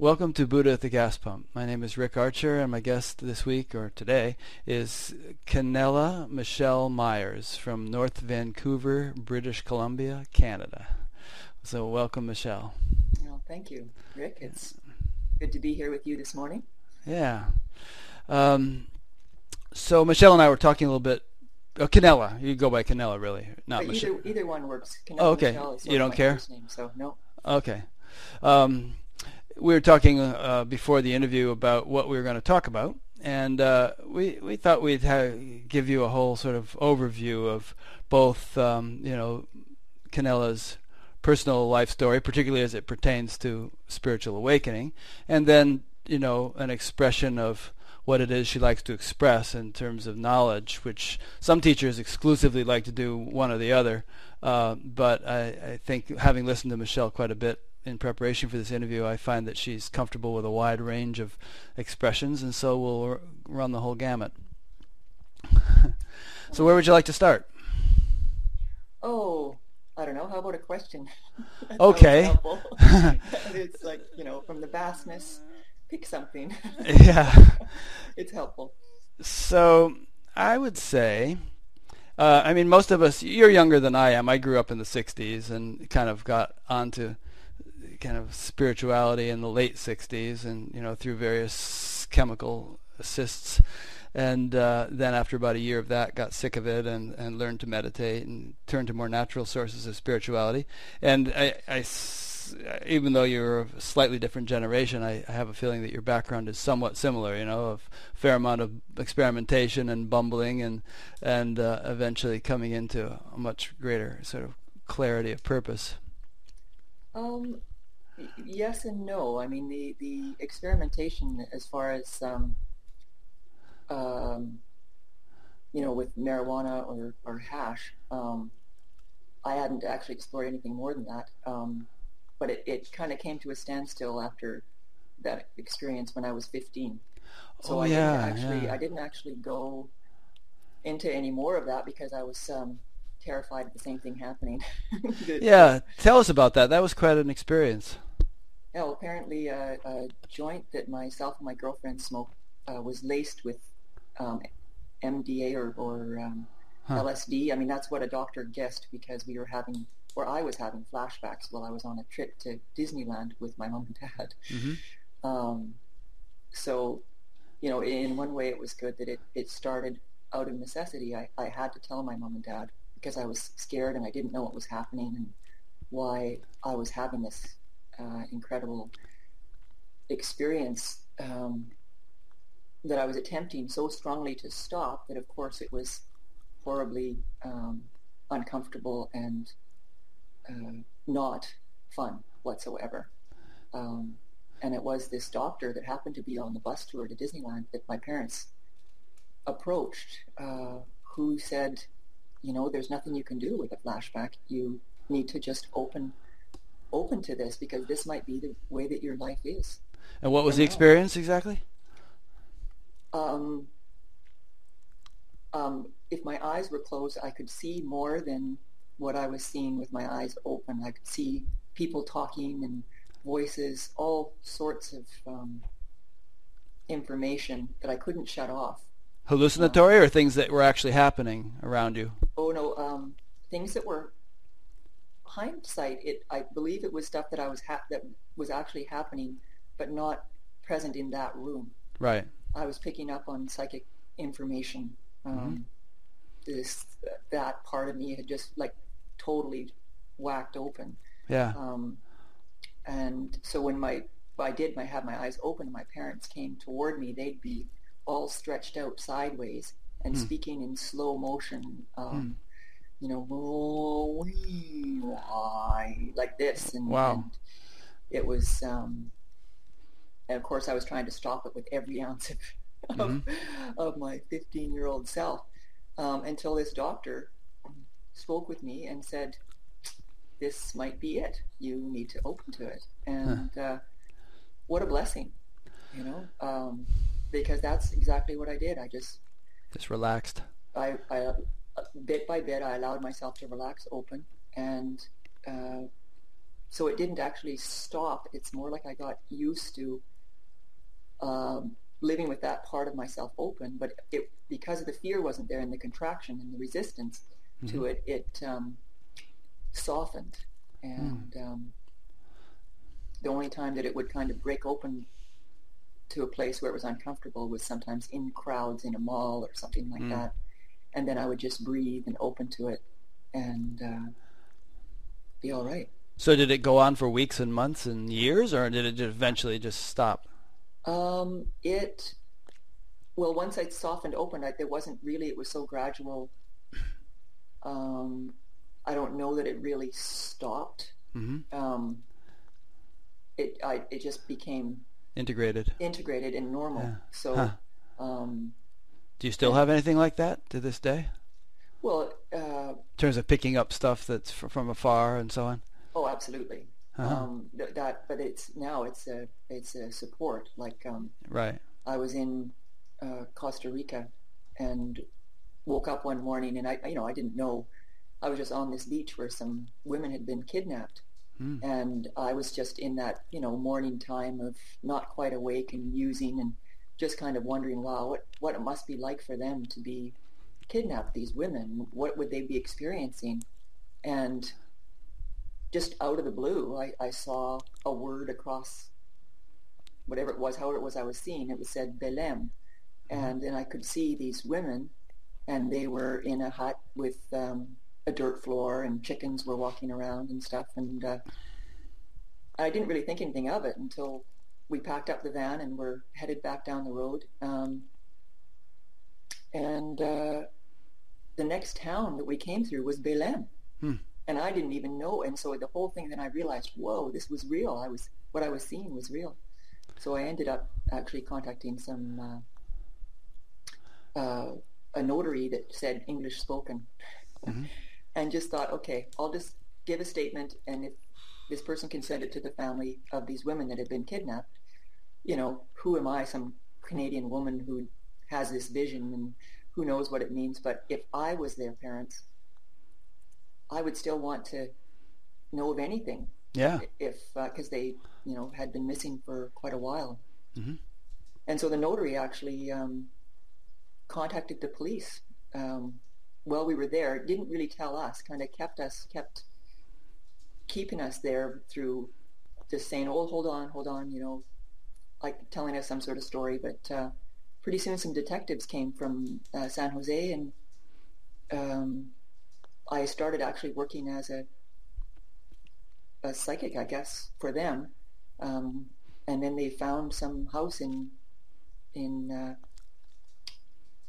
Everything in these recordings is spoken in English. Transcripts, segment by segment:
Welcome to Buddha at the Gas Pump. My name is Rick Archer, and my guest this week, or today, is Canela Michelle Myers from North Vancouver, British Columbia, Canada. So, welcome, Michelle. Well, thank you, Rick. It's good to be here with you this morning. Yeah. Um, so, Michelle and I were talking a little bit. Oh, Canela. You go by Canela, really, not Michelle. either, either one works. Canela Oh, okay. Michelle is You don't care? First name, so no. Okay. Um, we were talking uh, before the interview about what we were going to talk about, and uh, we we thought we'd ha- give you a whole sort of overview of both, um, you know, Canela's personal life story, particularly as it pertains to spiritual awakening, and then you know an expression of what it is she likes to express in terms of knowledge, which some teachers exclusively like to do one or the other. Uh, but I, I think having listened to Michelle quite a bit in preparation for this interview, I find that she's comfortable with a wide range of expressions, and so we'll r- run the whole gamut. so where would you like to start? Oh, I don't know. How about a question? Okay. it's like you know, from the vastness, pick something. yeah. it's helpful. So I would say, uh, I mean, most of us, you're younger than I am. I grew up in the 60s and kind of got onto kind of spirituality in the late 60s and, you know, through various chemical assists. And uh, then after about a year of that, got sick of it and, and learned to meditate and turned to more natural sources of spirituality. And I, I even though you're a slightly different generation, I, I have a feeling that your background is somewhat similar. You know, of fair amount of experimentation and bumbling, and and uh, eventually coming into a much greater sort of clarity of purpose. Um, yes and no. I mean, the the experimentation as far as um, um, you know, with marijuana or or hash, um, I hadn't actually explored anything more than that. Um, but it, it kind of came to a standstill after that experience when I was 15. So Oh, I yeah, didn't actually yeah. I didn't actually go into any more of that because I was um, terrified of the same thing happening. Yeah, tell us about that. That was quite an experience. Yeah, well, apparently uh, a joint that myself and my girlfriend smoked uh, was laced with um, MDA or, or um, Huh. LSD. I mean, that's what a doctor guessed because we were having, or I was having flashbacks while I was on a trip to Disneyland with my mom and dad. hmm Um, so, you know, in one way it was good that it, it started out of necessity. I, I had to tell my mom and dad because I was scared and I didn't know what was happening and why I was having this uh, incredible experience um, that I was attempting so strongly to stop that of course it was horribly um, uncomfortable and uh, not fun whatsoever. Um, and it was this doctor that happened to be on the bus tour to Disneyland that my parents approached, uh, who said, you know, there's nothing you can do with a flashback. You need to just open open to this because this might be the way that your life is. And what was the experience exactly? Um, um, if my eyes were closed, I could see more than what I was seeing with my eyes open. I could see people talking and voices, all sorts of um, information that I couldn't shut off. Hallucinatory or things that were actually happening around you? Oh no, um, things that were hindsight. It, I believe it was stuff that I was ha- that was actually happening, but not present in that room. Right. I was picking up on psychic information. Um, This that part of me had just like totally whacked open. Yeah. Um, and so when my I did my have my eyes open and my parents came toward me, they'd be all stretched out sideways and Hmm. speaking in slow motion. Um, You know, like this, and, Wow. and it was. Um, and of course, I was trying to stop it with every ounce of of, of my 15 year old self um, until this doctor spoke with me and said, "This might be it. You need to open to it." And uh, what a blessing, you know, um, because that's exactly what I did. I just Just relaxed. I, I bit by bit, I allowed myself to relax, open, and uh, so it didn't actually stop. It's more like I got used to um, living with that part of myself open, but it because the fear wasn't there and the contraction and the resistance mm-hmm. to it, it um, softened. And mm. um, the only time that it would kind of break open to a place where it was uncomfortable was sometimes in crowds in a mall or something like mm. that. And then I would just breathe and open to it and uh, be all right. So did it go on for weeks and months and years, or did it eventually just stop? Um, it, well, once I'd softened open, I, it wasn't really, it was so gradual. Um, I don't know that it really stopped. Mm-hmm. Um, it, I, it just became integrated, integrated and normal. Yeah. So, huh. um, do you still have anything like that to this day? Well, uh, in terms of picking up stuff that's from afar and so on. Oh, absolutely. Uh-huh. Um, th- that, but it's now it's a it's a support. Like um, right. I was in uh, Costa Rica and woke up one morning and I you know I didn't know I was just on this beach where some women had been kidnapped. Hmm. And I was just in that, you know, morning time of not quite awake and musing and just kind of wondering, wow, what, what it must be like for them to be kidnapped, these women. What would they be experiencing? And just out of the blue, I, I saw a word across whatever it was, however it was I was seeing. It was said Belén. Mm-hmm. And then I could see these women, and they were in a hut with um, a dirt floor, and chickens were walking around and stuff. And uh, I didn't really think anything of it until we packed up the van and were headed back down the road. Um, and uh, the next town that we came through was Belén. Hmm and I didn't even know. And so the whole thing, then I realized, whoa, this was real. I was what I was seeing was real. So I ended up actually contacting some uh, uh, a notary that said English spoken, mm-hmm. and just thought, okay, I'll just give a statement, and if this person can send it to the family of these women that have been kidnapped, you know, who am I, some Canadian woman who has this vision and who knows what it means? But if I was their parents, I would still want to know of anything. Yeah. If because uh, they you know had been missing for quite a while, mm-hmm. and so the notary actually um, contacted the police um, while we were there. Didn't really tell us. Kind of kept us kept keeping us there through just saying, "Oh, hold on, hold on," you know, like telling us some sort of story. But uh, pretty soon, some detectives came from uh, San Jose and. Um, I started actually working as a a psychic, I guess, for them. Um, and then they found some house in in uh,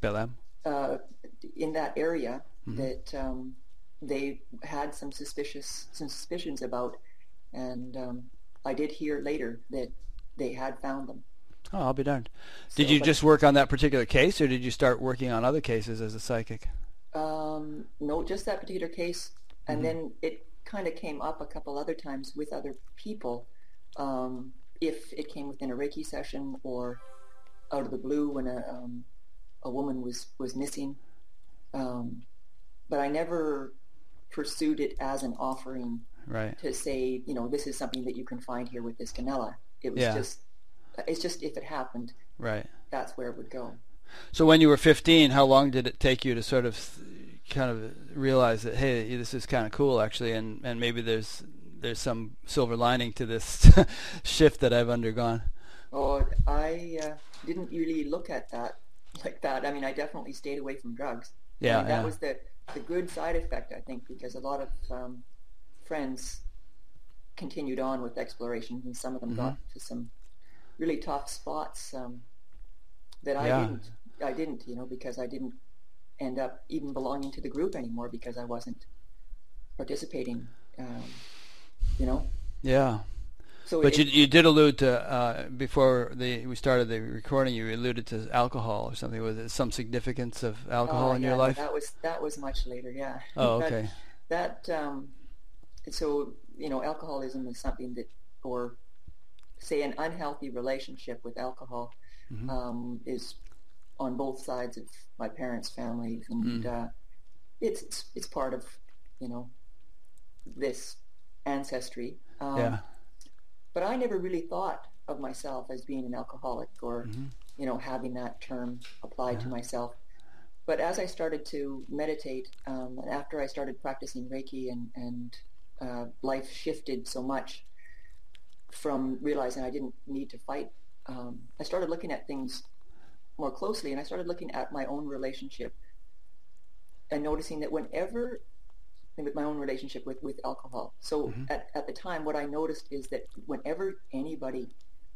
Belén. Uh, in that area mm-hmm. that um, they had some suspicious some suspicions about, and um, I did hear later that they had found them. Oh, I'll be darned. Did so, you just work on that particular case, or did you start working on other cases as a psychic? Um, no, just that particular case, and mm-hmm. then it kind of came up a couple other times with other people. Um, if it came within a Reiki session or out of the blue when a um, a woman was was missing, um, but I never pursued it as an offering right. to say, you know, this is something that you can find here with this canela. It was yeah. just, it's just if it happened, right. That's where it would go. So when you were 15, how long did it take you to sort of kind of realize that hey, this is kind of cool actually, and and maybe there's there's some silver lining to this shift that I've undergone? Oh, I uh, didn't really look at that like that. I mean, I definitely stayed away from drugs. Yeah, I mean, that yeah. was the the good side effect, I think, because a lot of um, friends continued on with exploration, and some of them mm-hmm. got to some really tough spots um, that I yeah. didn't. I didn't, you know, because I didn't end up even belonging to the group anymore because I wasn't participating, um, you know. Yeah. So but it, you you did allude to uh, before the we started the recording. You alluded to alcohol or something. Was it some significance of alcohol uh, in yeah, your life? That was that was much later. Yeah. Oh, okay. that, that um, so you know, alcoholism is something that, or say, an unhealthy relationship with alcohol mm-hmm. um, is on both sides of my parents' families, and mm. uh, it's, it's it's part of you know this ancestry. Um, yeah. But I never really thought of myself as being an alcoholic or, Mhm. you know, having that term applied to Uh-huh. myself. But as I started to meditate, um, and after I started practicing Reiki and, and uh, life shifted so much from realizing I didn't need to fight, um, I started looking at things more closely and I started looking at my own relationship and noticing that whenever with my own relationship with, with alcohol. So Mhm. at, at the time, what I noticed is that whenever anybody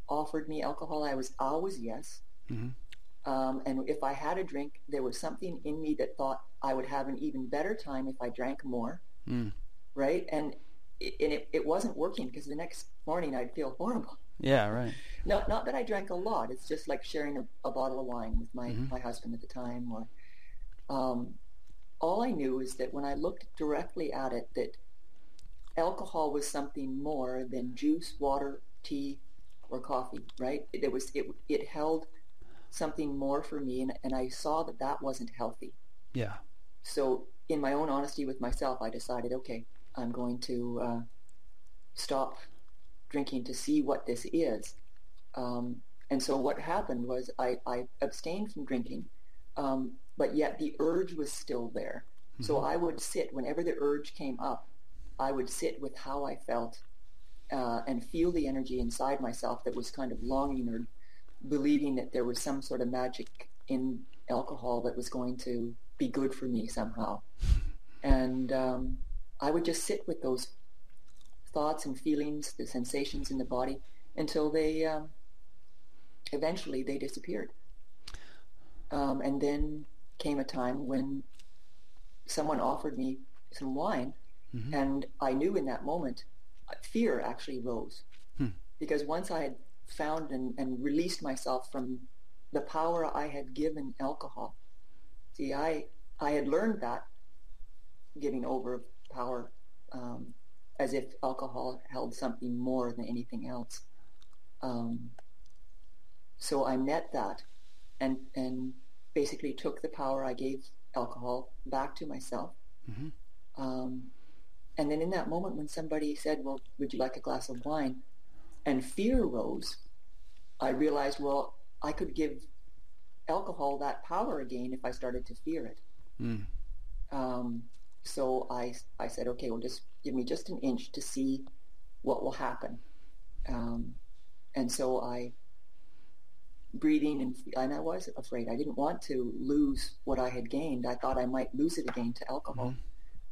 offered me alcohol, I was always yes. Mhm. Um, and if I had a drink, there was something in me that thought I would have an even better time if I drank more, Mm. Right? And it, and it, it wasn't working because the next morning I'd feel horrible. Yeah. Right. Not not that I drank a lot. It's just like sharing a, a bottle of wine with my, Mhm. my husband at the time. Or um, all I knew is that when I looked directly at it, that alcohol was something more than juice, water, tea, or coffee. Right? It, it was it it held something more for me, and, and I saw that that wasn't healthy. Yeah. So in my own honesty with myself, I decided, okay, I'm going to uh, stop drinking to see what this is. Um, and so what happened was I, I abstained from drinking, um, but yet the urge was still there. So I would sit, whenever the urge came up, I would sit with how I felt uh, and feel the energy inside myself that was kind of longing or believing that there was some sort of magic in alcohol that was going to be good for me somehow. And um, I would just sit with those thoughts and feelings, the sensations in the body, until they um, eventually they disappeared. Um, and then came a time when someone offered me some wine, Mhm. and I knew in that moment uh, fear actually rose Hmm. because once I had found and, and released myself from the power I had given alcohol. See, I I had learned that giving over power um, as if alcohol held something more than anything else. Um, so I met that and and basically took the power I gave alcohol back to myself. Mhm. Um, and then in that moment when somebody said, well, would you like a glass of wine? And fear rose, I realized, well, I could give alcohol that power again if I started to fear it. Mm. Um, so I, I said, okay, well, just give me just an inch to see what will happen. Um, and so I, breathing and, and I was afraid. I didn't want to lose what I had gained. I thought I might lose it again to alcohol,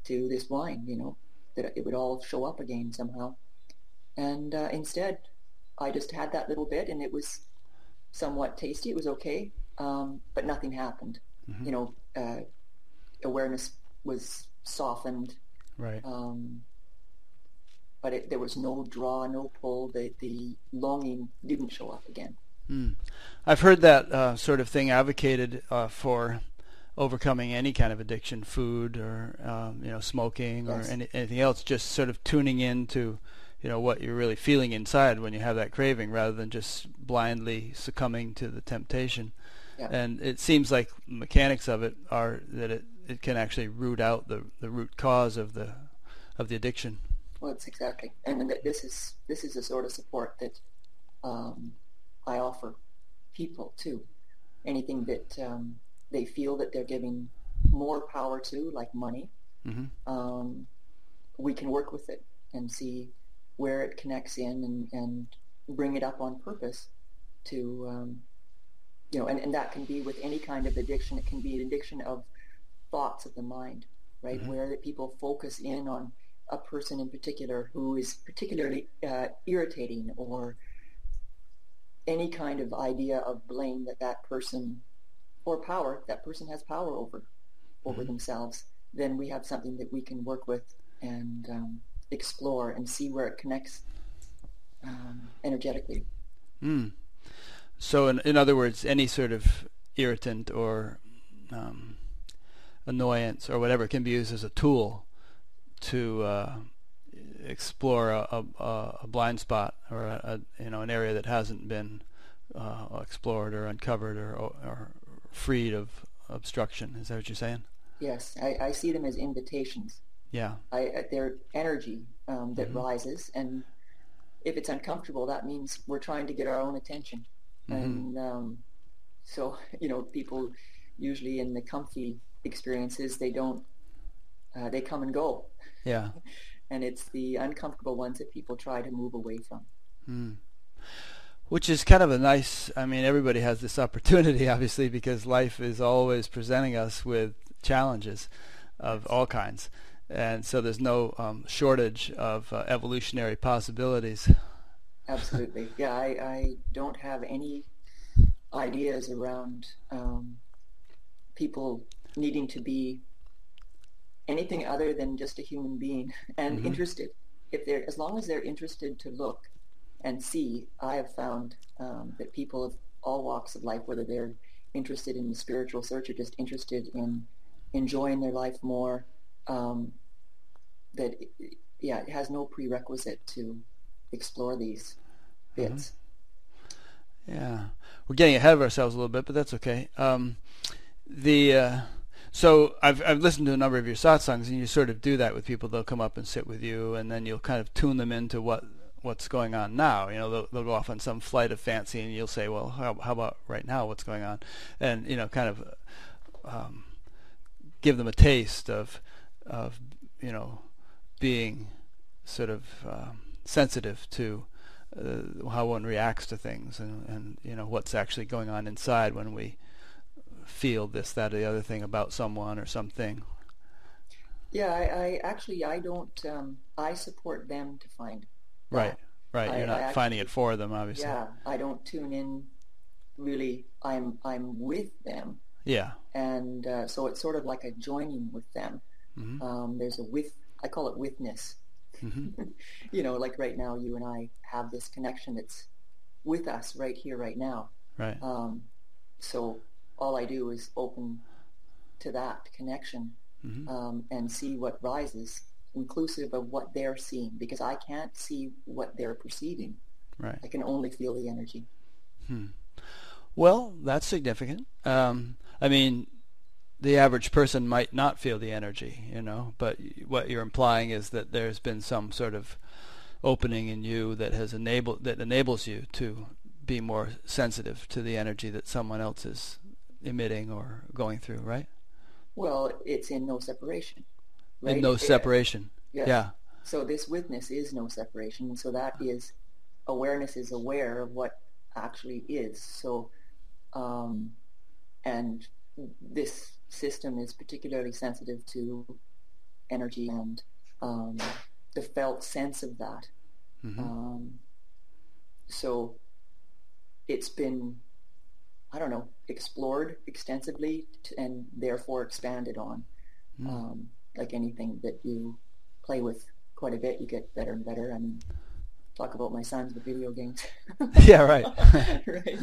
to this wine, you know, that it would all show up again somehow. And uh, instead, I just had that little bit, and it was somewhat tasty. It was okay, um, but nothing happened. Mhm. You know, uh, awareness was softened, Right. um, but it, there was no draw, no pull. The the longing didn't show up again. Mm. I've heard that uh, sort of thing advocated uh, for overcoming any kind of addiction, food or um, you know smoking or any, anything else. Just sort of tuning into you know what you're really feeling inside when you have that craving, rather than just blindly succumbing to the temptation. Yeah. And it seems like mechanics of it are that it, it can actually root out the the root cause of the of the addiction. Well, it's exactly, and this is this is the sort of support that um, I offer people too. Anything that um, they feel that they're giving more power to, like money, hmm um, we can work with it and see where it connects in and, and bring it up on purpose to, um, you know, and, and that can be with any kind of addiction. It can be an addiction of thoughts of the mind, right? Mhm. Where people focus in on a person in particular who is particularly uh, irritating or any kind of idea of blame that that person or power that person has power over over Mhm. themselves then we have something that we can work with and um, explore and see where it connects um, energetically Mm. So, in, in other words, any sort of irritant or um, annoyance or whatever can be used as a tool to uh, explore a, a, a blind spot or a, a you know an area that hasn't been uh, explored or uncovered or, or freed of obstruction. Is that what you're saying? yes I, I see them as invitations Yeah. I, they're energy um, that Mhm. rises and if it's uncomfortable, that means we're trying to get our own attention. Mm-hmm. And um, so, you know, people usually in the comfy experiences, they don't, uh, they come and go. Yeah. and it's the uncomfortable ones that people try to move away from. Mm. Which is kind of a nice, I mean, everybody has this opportunity, obviously, because life is always presenting us with challenges of all kinds. And so there's no um, shortage of uh, evolutionary possibilities. Absolutely. Yeah, I, I don't have any ideas around um, people needing to be anything other than just a human being and mm-hmm. interested. If they're as long as they're interested to look and see, I have found um, that people of all walks of life, whether they're interested in the spiritual search or just interested in enjoying their life more, um, that yeah, it has no prerequisite to explore these mm-hmm. bits. Mm-hmm. Yeah, we're getting ahead of ourselves a little bit, but that's okay. Um, the uh, so I've I've listened to a number of your satsangs, and you sort of do that with people. They'll come up and sit with you, and then you'll kind of tune them into what what's going on now. You know, they'll, they'll go off on some flight of fancy, and you'll say, "Well, how, how about right now? What's going on?" And you know, kind of um, give them a taste of of you know being sort of uh, sensitive to uh, how one reacts to things, and, and you know what's actually going on inside when we feel this, that, or the other thing about someone or something. Yeah, I, I actually I don't. Um, I support them to find. That. Right, right. You're not finding it for them, obviously. Yeah, I don't tune in. Really, I'm I'm with them. Yeah. And uh, so it's sort of like a joining with them. Mm-hmm. Um, there's a with. I call it witness. Mm-hmm. you know, like right now, you and I have this connection that's with us right here, right now. Right. Um, so all I do is open to that connection mm-hmm. um, and see what rises, inclusive of what they're seeing, because I can't see what they're perceiving. Right. I can only feel the energy. Hmm. Well, that's significant. Um, I mean, the average person might not feel the energy, you know, but what you're implying is that there's been some sort of opening in you that has enabled that enables you to be more sensitive to the energy that someone else is emitting or going through, right? Well, it's in no separation. Right? In no separation. Yes. Yeah. So this witness is no separation. So that is awareness is aware of what actually is. So, um, and this system is particularly sensitive to energy and um, the felt sense of that. Mm-hmm. Um, so it's been I don't know, explored extensively to, and therefore expanded on. Mm. Um, like anything that you play with quite a bit, you get better and better. I mean, talk about my sons with video games. yeah, right. right.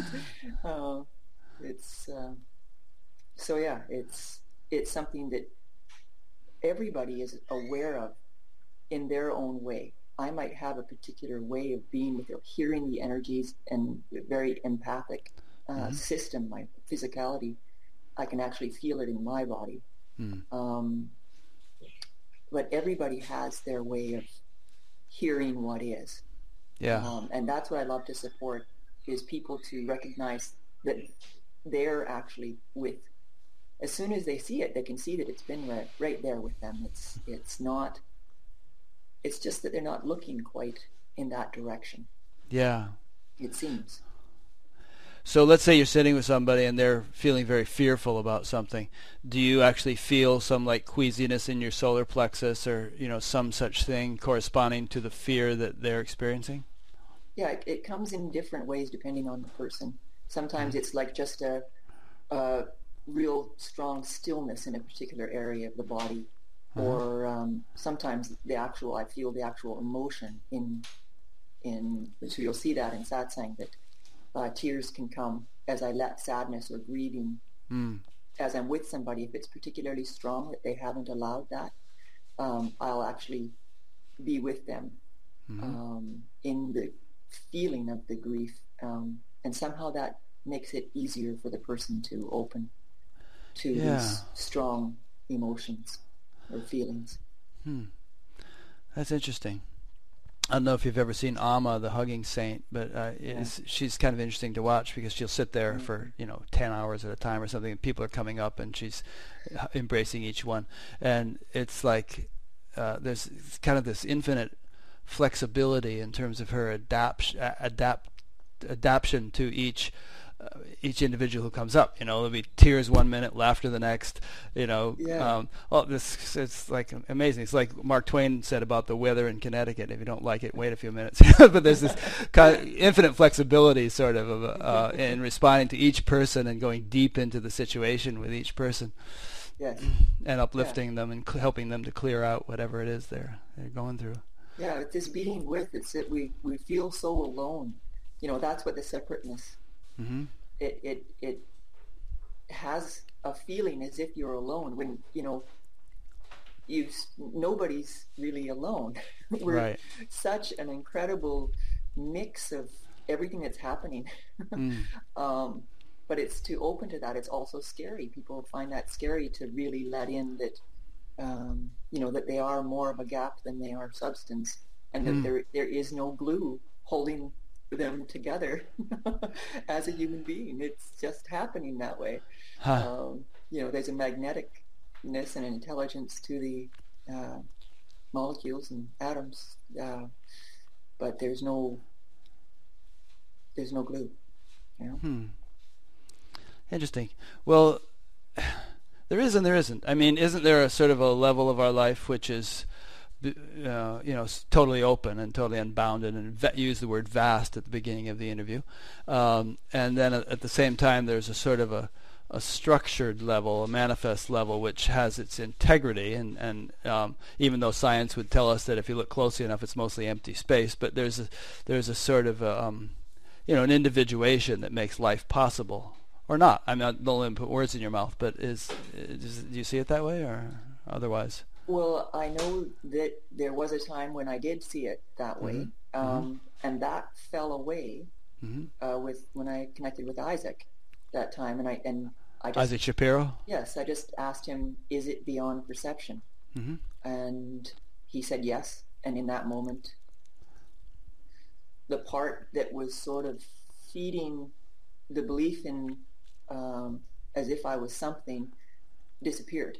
Uh, it's uh, so yeah, it's it's something that everybody is aware of in their own way. I might have a particular way of being with or hearing the energies and very empathic uh, mm-hmm. system, my physicality, I can actually feel it in my body. Mm. Um, but everybody has their way of hearing what is. Yeah. Um, and that's what I love to support is people to recognize that they're actually with. As soon as they see it, they can see that it's been right, right there with them. It's it's not. It's just that they're not looking quite in that direction. Yeah. It seems. So let's say you're sitting with somebody and they're feeling very fearful about something. Do you actually feel some like queasiness in your solar plexus or, you know, some such thing corresponding to the fear that they're experiencing? Yeah, it, it comes in different ways depending on the person. Sometimes mm-hmm. it's like just a, a, real strong stillness in a particular area of the body. Uh-huh. Or um, sometimes the actual, I feel the actual emotion in, in, so you'll see that in satsang that uh, tears can come as I let sadness or grieving, mm. as I'm with somebody, if it's particularly strong that they haven't allowed that, um, I'll actually be with them mm-hmm. um, in the feeling of the grief. Um, and somehow that makes it easier for the person to open to yeah. these strong emotions or feelings. Hmm. That's interesting. I don't know if you've ever seen Amma, the hugging saint, but uh, yeah. she's kind of interesting to watch because she'll sit there mm-hmm. for you know ten hours at a time or something, and people are coming up, and she's embracing each one, and it's like uh, there's kind of this infinite flexibility in terms of her adapt adapt adaptation to each uh, each individual who comes up. You know, there'll be tears one minute, laughter the next. You know, yeah. um, well, this it's like amazing. It's like Mark Twain said about the weather in Connecticut. If you don't like it, wait a few minutes. but there's this kind of infinite flexibility, sort of, uh, in responding to each person and going deep into the situation with each person. Yes. And uplifting yeah. them and cl- helping them to clear out whatever it is they're they're going through. Yeah, it's this being with. It's that we we feel so alone. You know, that's what the separateness mm-hmm. it, it, it has a feeling as if you're alone when, you know, you, nobody's really alone. We're right. such an incredible mix of everything that's happening. mm. um, but it's to open to that. It's also scary. People find that scary to really let in that, um, you know, that they are more of a gap than they are substance, and that mm. there there is no glue holding them together as a human being. It's just happening that way. Huh. Um, you know, there's a magneticness and intelligence to the uh, molecules and atoms, uh, but there's no there's no glue. You know? Hmm. Interesting. Well, there is and there isn't. I mean, isn't there a sort of a level of our life which is uh, you know, totally open and totally unbounded, and va- use the word vast at the beginning of the interview. Um, and then at, at, the same time, there's a sort of a, a, structured level, a manifest level, which has its integrity. And, and um, even though science would tell us that if you look closely enough, it's mostly empty space, but there's a, there's a sort of a, um, you know, an individuation that makes life possible. Or not. I'm not going to put words in your mouth, but is, is do you see it that way or otherwise? Well, I know that there was a time when I did see it that way, mm-hmm. Um, mm-hmm. and that fell away mm-hmm. uh, with when I connected with Isaac that time, and I and I just, Isaac Shapiro. Yes, I just asked him, "Is it beyond perception?" Mm-hmm. And he said yes, and in that moment, the part that was sort of feeding the belief in um, as if I was something disappeared.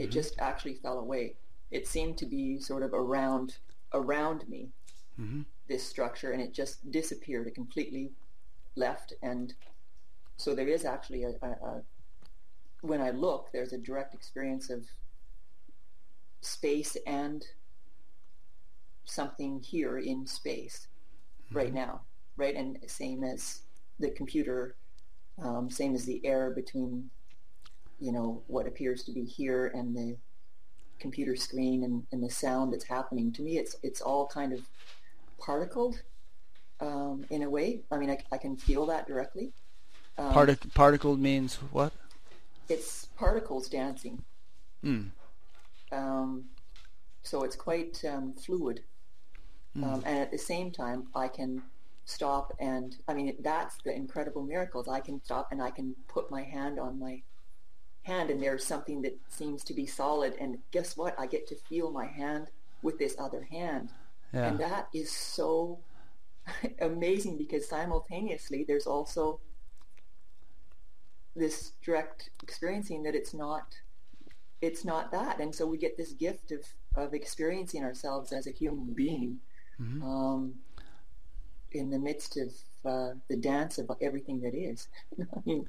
It mm-hmm. just actually fell away. It seemed to be sort of around around me, mm-hmm. this structure, and it just disappeared. It completely left, and so there is actually a, a, a when I look, there's a direct experience of space and something here in space mm-hmm. right now, right? And same as the computer, um, same as the air between you know, what appears to be here and the computer screen and, and the sound that's happening. To me, it's it's all kind of particled um, in a way. I mean, I, I can feel that directly. Um, Partic- particled means what? It's particles dancing. Hmm. Um, so it's quite um, fluid. Mm. and at the same time, I can stop and, I mean, that's the incredible miracles. I can stop and I can put my hand on my hand and there's something that seems to be solid. And guess what? I get to feel my hand with this other hand. Yeah. and that is so amazing because simultaneously there's also this direct experiencing that it's not it's not that. And so we get this gift of of experiencing ourselves as a human being mm-hmm. um, in the midst of uh, the dance of everything that is. I mean,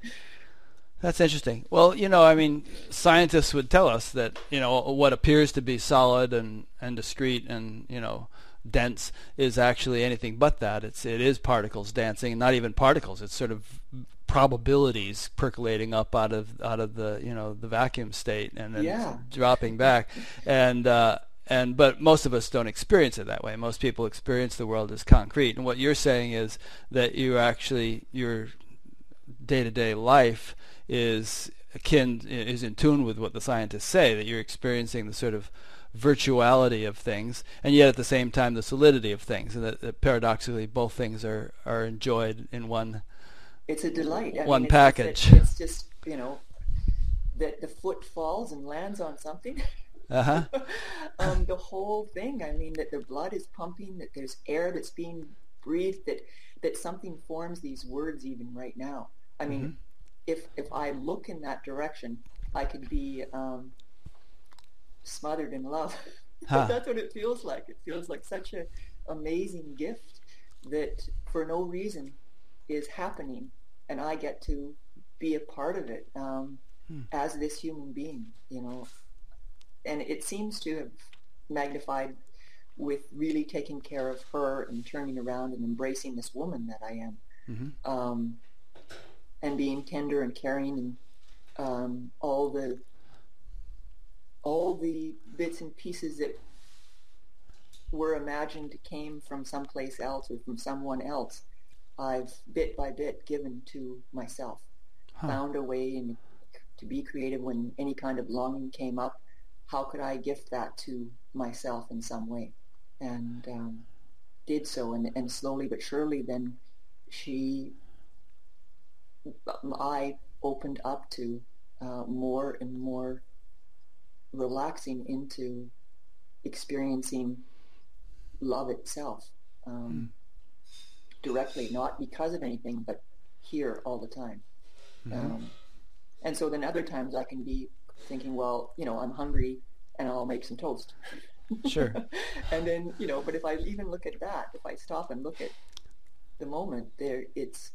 that's interesting. Well, you know, I mean, scientists would tell us that you know what appears to be solid and and discrete and you know dense is actually anything but that. It's it is particles dancing, not even particles. It's sort of probabilities percolating up out of out of the you know the vacuum state and then yeah. dropping back, and. uh and but most of us don't experience it that way. Most people experience the world as concrete. And what you're saying is that you actually your day-to-day life is akin is in tune with what the scientists say that you're experiencing the sort of virtuality of things and yet at the same time the solidity of things and that, that paradoxically both things are are enjoyed in one it's a delight I one mean, package it's, it's, just you know that the foot falls and lands on something Uh-huh. um, the whole thing. I mean, that the blood is pumping, that there's air that's being breathed, that that something forms these words even right now. I mean, mm-hmm. If if I look in that direction, I could be um, smothered in love. Huh. That's what it feels like. It feels like such an amazing gift that for no reason is happening, and I get to be a part of it um, hmm. as this human being. You know, and it seems to have magnified with really taking care of her and turning around and embracing this woman that I am, mm-hmm. um, and being tender and caring and um, all the all the bits and pieces that were imagined came from someplace else or from someone else. I've bit by bit given to myself, huh. found a way in, to be creative when any kind of longing came up. How could I gift that to myself in some way? And um, did so, and, and slowly but surely, then she, I opened up to uh, more and more relaxing into experiencing love itself um, mm. directly, not because of anything, but here all the time. Mm-hmm. Um, and so then other times I can be thinking, well, you know, I'm hungry and I'll make some toast. Sure. and then, you know, but if I even look at that, if I stop and look at the moment there, it's,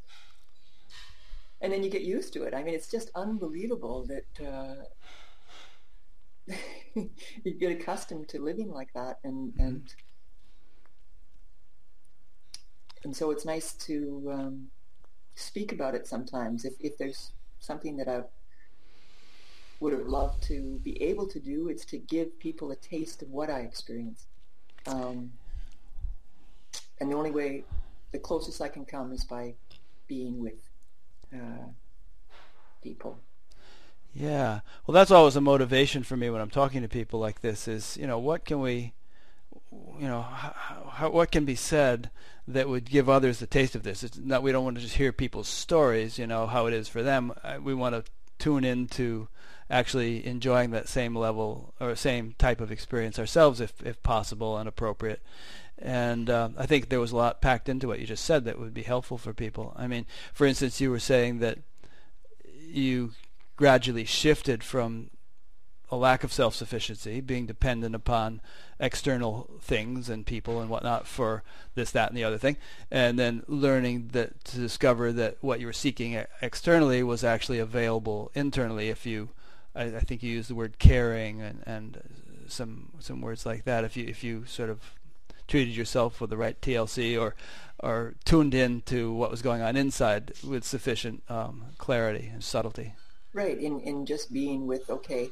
and then you get used to it. I mean, it's just unbelievable that, uh, you get accustomed to living like that and mm-hmm. and and so it's nice to um, speak about it sometimes if if there's something that I would have loved to be able to do it's to give people a taste of what I experience um, and the only way the closest I can come is by being with uh, people yeah. Well, that's always a motivation for me when I'm talking to people like this is, you know, what can we, you know, how, how, what can be said that would give others a taste of this? It's not, we don't want to just hear people's stories, you know, how it is for them. We want to tune into actually enjoying that same level or same type of experience ourselves if, if possible and appropriate. And uh, I think there was a lot packed into what you just said that would be helpful for people. I mean, for instance, you were saying that you gradually shifted from a lack of self-sufficiency, being dependent upon external things and people and whatnot for this, that, and the other thing, and then learning that to discover that what you were seeking externally was actually available internally. If you, I, I think you used the word caring and, and some some words like that. If you if you sort of treated yourself with the right TLC or or tuned in to what was going on inside with sufficient um, clarity and subtlety. Right, in, in just being with, okay,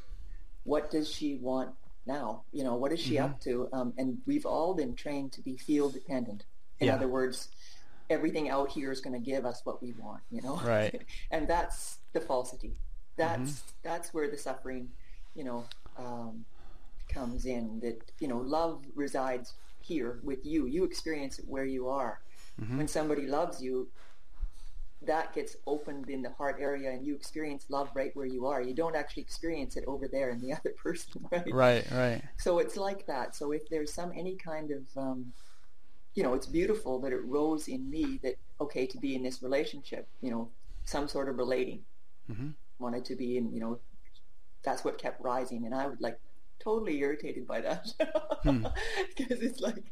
what does she want now? You know, what is she mm-hmm. up to? Um, and we've all been trained to be field dependent. In yeah. other words, everything out here is going to give us what we want, you know? Right. and that's the falsity. That's, mm-hmm. that's where the suffering, you know, um, comes in that, you know, love resides here with you. You experience it where you are. Mm-hmm. When somebody loves you, that gets opened in the heart area and you experience love right where you are. You don't actually experience it over there in the other person, right? Right, right. So it's like that. So if there's some any kind of um, you know, it's beautiful that it rose in me that okay to be in this relationship, you know, some sort of relating. Mm-hmm. Wanted to be in, you know, that's what kept rising, and I would like totally irritated by that hmm. because it's like,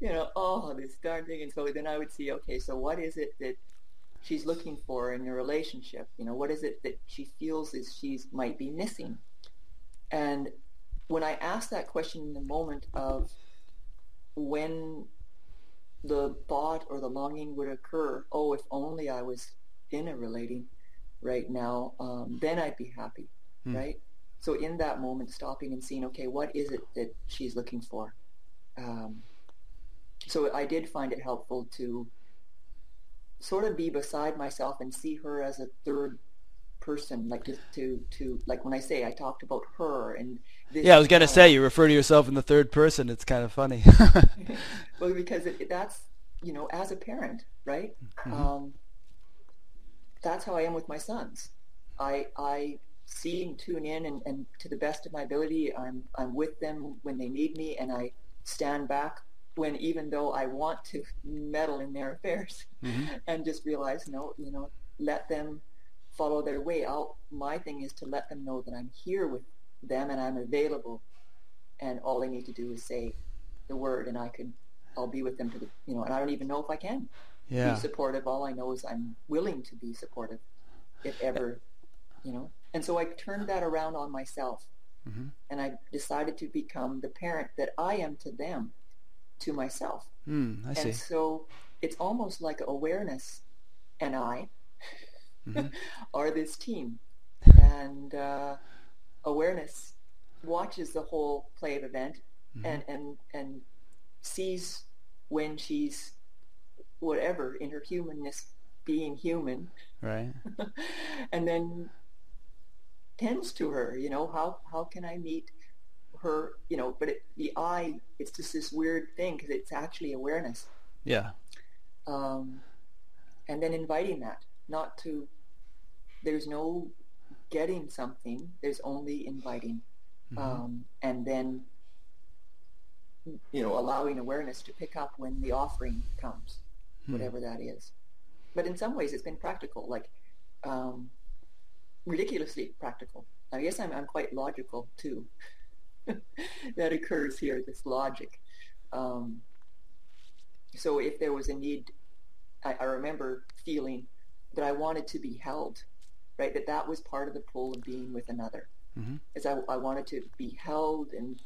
you know, oh, this darn thing. And so then I would see, okay, so what is it that she's looking for in a relationship. You know, what is it that she feels is she's might be missing? And when I asked that question in the moment of when the thought or the longing would occur, oh, if only I was in a relating right now, um, then I'd be happy, hmm. right? So in that moment, stopping and seeing, okay, what is it that she's looking for? Um, so I did find it helpful to sort of be beside myself and see her as a third person, like to to, to like when I say I talked about her and yeah, I was gonna say you refer to yourself in the third person. It's kind of funny. well, because it, that's you know as a parent, right? Mm-hmm. Um, that's how I am with my sons. I I see and tune in, and, and to the best of my ability, I'm I'm with them when they need me, and I stand back when even though I want to meddle in their affairs, mm-hmm. and just realize, no, you know, let them follow their way. I'll, my thing is to let them know that I'm here with them and I'm available, and all they need to do is say the word, and I could, I'll be with them to the, you know, and I don't even know if I can yeah. be supportive. All I know is I'm willing to be supportive, if ever, you know. And so I turned that around on myself, mm-hmm. and I decided to become the parent that I am to them, to myself. Mm, I see. And so it's almost like awareness and I mm-hmm. are this team, and uh, awareness watches the whole play of event mm-hmm. and and and sees when she's whatever in her humanness being human right and then tends to her you know how how can i meet her you know but it, the eye it's just this weird thing because it's actually awareness yeah um and then inviting that not to there's no getting something there's only inviting mm-hmm. um and then you know allowing awareness to pick up when the offering comes hmm. whatever that is. But in some ways, it's been practical, like um, ridiculously practical. I guess I'm, I'm quite logical too. that occurs here, this logic. Um, so if there was a need, I, I, remember feeling that I wanted to be held, right? That that was part of the pull of being with another. Mm-hmm. Is I, I wanted to be held and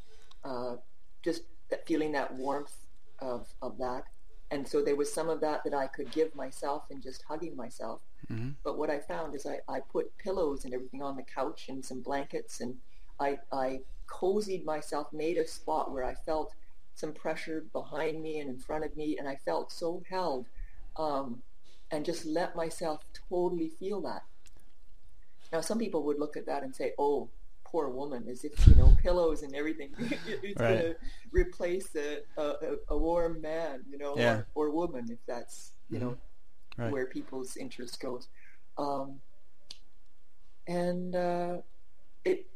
uh, just that feeling that warmth of, of that and so there was some of that that I could give myself in just hugging myself. Mm-hmm. But what I found is I, I put pillows and everything on the couch and some blankets and I, I cozied myself, made a spot where I felt some pressure behind me and in front of me and I felt so held um, and just let myself totally feel that. Now some people would look at that and say, oh, poor woman as if you know pillows and everything it's right. going to replace a, a, a, warm man you know yeah. or, or woman if that's you mm-hmm. know right. where people's interest goes um, and uh, it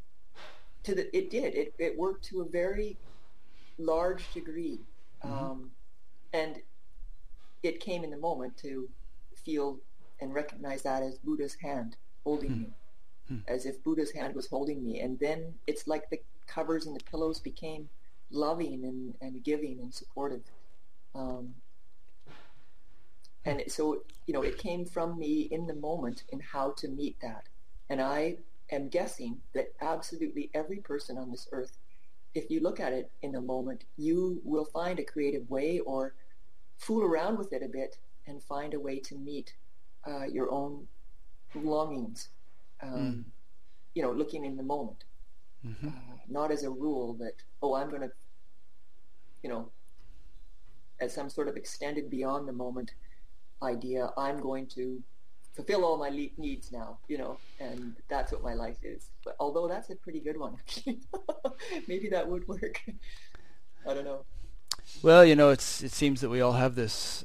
to the it did it, it worked to a very large degree mm-hmm. um, and it came in the moment to feel and recognize that as Buddha's hand holding mm-hmm. me hmm. as if Buddha's hand was holding me. And then it's like the covers and the pillows became loving and, and giving and supportive. Um, and so, you know, it came from me in the moment in how to meet that. And I am guessing that absolutely every person on this earth, if you look at it in the moment, you will find a creative way or fool around with it a bit and find a way to meet uh, your own longings um, mm. you know, looking in the moment, mm-hmm. uh, not as a rule that oh, I'm going to, you know, as some sort of extended beyond the moment idea. I'm going to fulfill all my le- needs now, you know, and that's what my life is. But although that's a pretty good one, actually, maybe that would work. I don't know. Well, you know, it's it seems that we all have this.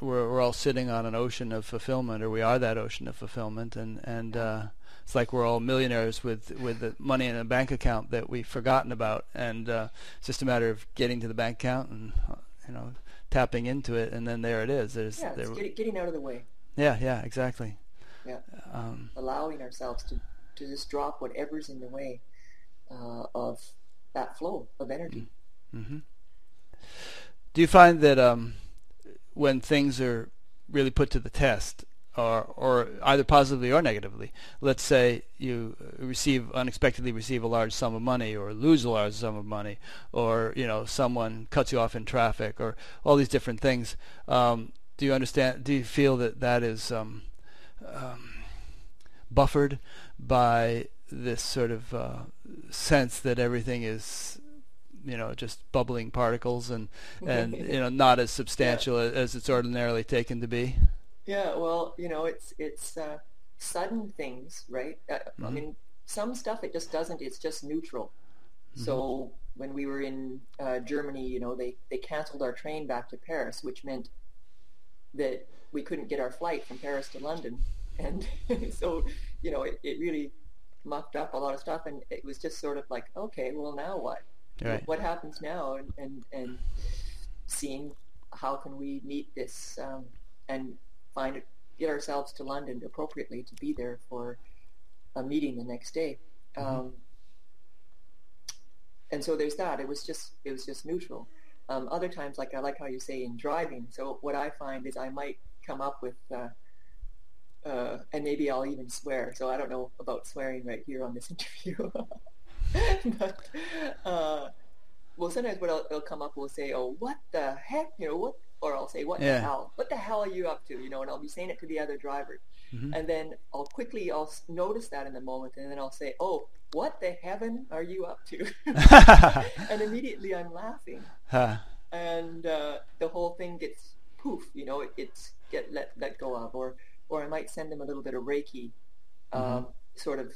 We're we're all sitting on an ocean of fulfillment, or we are that ocean of fulfillment, and and uh, it's like we're all millionaires with with the money in a bank account that we've forgotten about, and uh, it's just a matter of getting to the bank account and uh, you know tapping into it, and then there it is. There's yeah, there, getting, getting out of the way. Yeah, yeah, exactly. Yeah, um, allowing ourselves to to just drop whatever's in the way uh, of that flow of energy. Mm-hmm. Do you find that um, when things are really put to the test, or or either positively or negatively. Let's say you receive unexpectedly receive a large sum of money, or lose a large sum of money, or you know someone cuts you off in traffic, or all these different things. Um, do you understand? Do you feel that that is um, um, buffered by this sort of uh, sense that everything is you know just bubbling particles and and you know not as substantial yeah. as it's ordinarily taken to be yeah, well, you know, it's it's uh, sudden things, right? Uh, mm-hmm. I mean, some stuff it just doesn't. It's just neutral. Mm-hmm. So when we were in uh, Germany, you know, they they canceled our train back to Paris, which meant that we couldn't get our flight from Paris to London, and so you know, it, it really mucked up a lot of stuff, and it was just sort of like, okay, well now what? Right. What happens now? And and, and seeing how can we meet this um, and find it, get ourselves to London appropriately to be there for a meeting the next day. Mm-hmm. Um, and so there's that. It was just it was just neutral. Um, other times, like I like how you say in driving. So what I find is I might come up with, uh, uh, and maybe I'll even swear. So I don't know about swearing right here on this interview. but uh, well, sometimes what I'll, it'll come up will say, "Oh, what the heck?" You know what? Or I'll say, "What Yeah. the hell? What the hell are you up to?" You know, and I'll be saying it to the other driver, Mhm. and then I'll quickly I'll notice that in the moment, and then I'll say, "Oh, what the heaven are you up to?" and immediately I'm laughing, Huh. and uh, the whole thing gets poof. You know, it, it's get let let go of, or or I might send them a little bit of Reiki, um, sort of.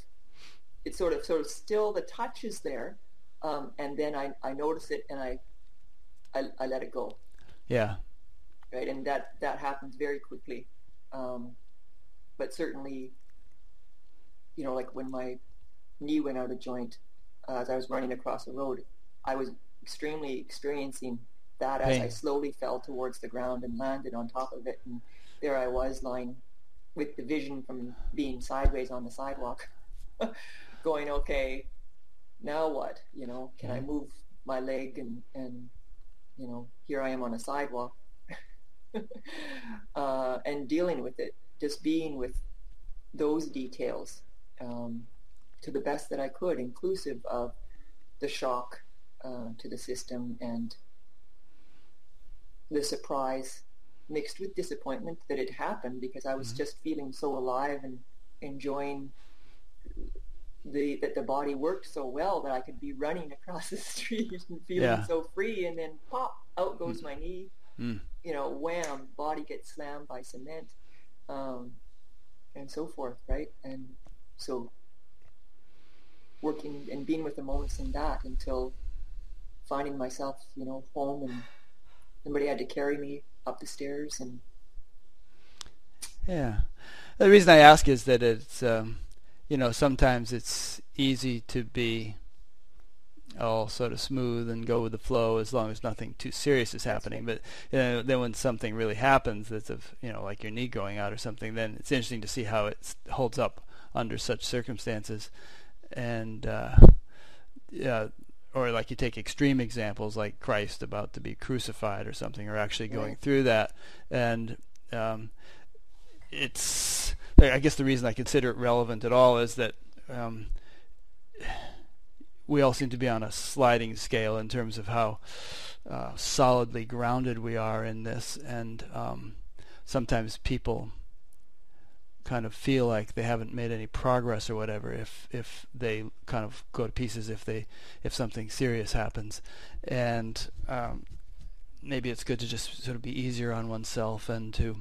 It's sort of sort of still the touch is there, um, and then I, I notice it and I, I I let it go, yeah. Right? And that that happens very quickly, um, but certainly, you know, like when my knee went out of joint uh, as I was running across the road, I was extremely experiencing that as I slowly fell towards the ground and landed on top of it, and there I was lying with the vision from being sideways on the sidewalk, going, okay, now what? You know, can I move my leg and and you know, here I am on a sidewalk, uh, and dealing with it, just being with those details um, to the best that I could, inclusive of the shock uh, to the system and the surprise mixed with disappointment that it happened because I was just feeling so alive and enjoying the that the body worked so well that I could be running across the street and feeling Yeah. so free and then pop out goes my knee Mm. you know wham body gets slammed by cement um, and so forth right and so working and being with the moments in that until finding myself you know home and somebody had to carry me up the stairs and Yeah. The reason I ask is that it's, um, you know, sometimes it's easy to be all sort of smooth and go with the flow as long as nothing too serious is happening. But you know, then when something really happens, that's of you know, like your knee going out or something, then it's interesting to see how it holds up under such circumstances. And uh, yeah, or like you take extreme examples like Christ about to be crucified or something, or actually going Right. through that, and um, it's I guess the reason I consider it relevant at all is that um, we all seem to be on a sliding scale in terms of how uh, solidly grounded we are in this, and um, sometimes people kind of feel like they haven't made any progress or whatever if if they kind of go to pieces if they if something serious happens, and um, maybe it's good to just sort of be easier on oneself and to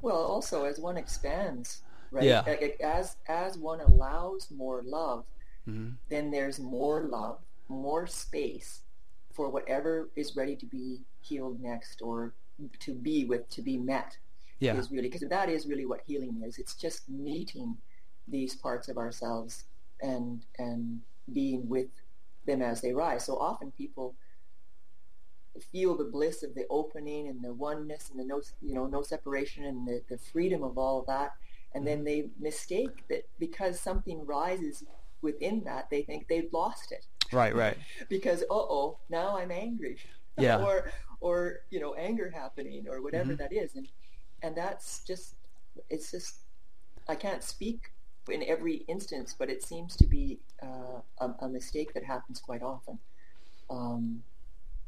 well also as one expands right? Yeah. As as one allows more love mhm. then there's more love, more space for whatever is ready to be healed next or to be with, to be met. yeah Is really because that is really what healing is. It's just meeting these parts of ourselves and and being with them as they rise. So often people feel the bliss of the opening and the oneness and the no you know no separation and the, the freedom of all that and then they mistake that because something rises within that they think they've lost it. Right right. Because uh-oh now i'm angry. Yeah. or or you know anger happening or whatever Mhm. that is. And and that's just it's just i can't speak in every instance but it seems to be uh, a, a mistake that happens quite often. Um,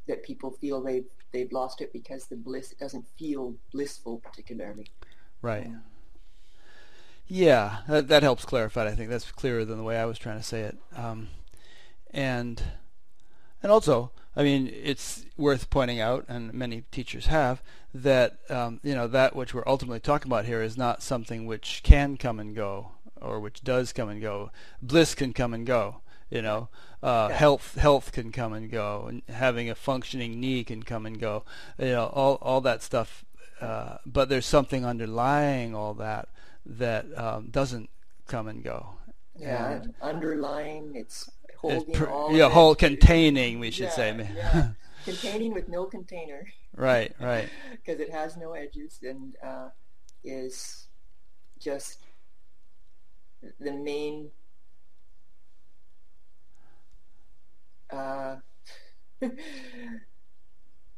that people feel they've they've lost it because the bliss doesn't feel blissful particularly. Right. Um, Yeah, that, that helps clarify. it. I think that's clearer than the way I was trying to say it. Um, and and also, I mean, it's worth pointing out, and many teachers have, that um, you know that which we're ultimately talking about here is not something which can come and go, or which does come and go. Bliss can come and go. You know, uh, Yeah. health health can come and go, and having a functioning knee can come and go. You know, all all that stuff. Uh, but there's something underlying all that that um, doesn't come and go, Yeah, and underlying, it's it's holding pr- all yeah, of it. whole containing, we should Yeah, say. yeah. Containing with no container. right, right. because it has no edges and uh, is just the main uh,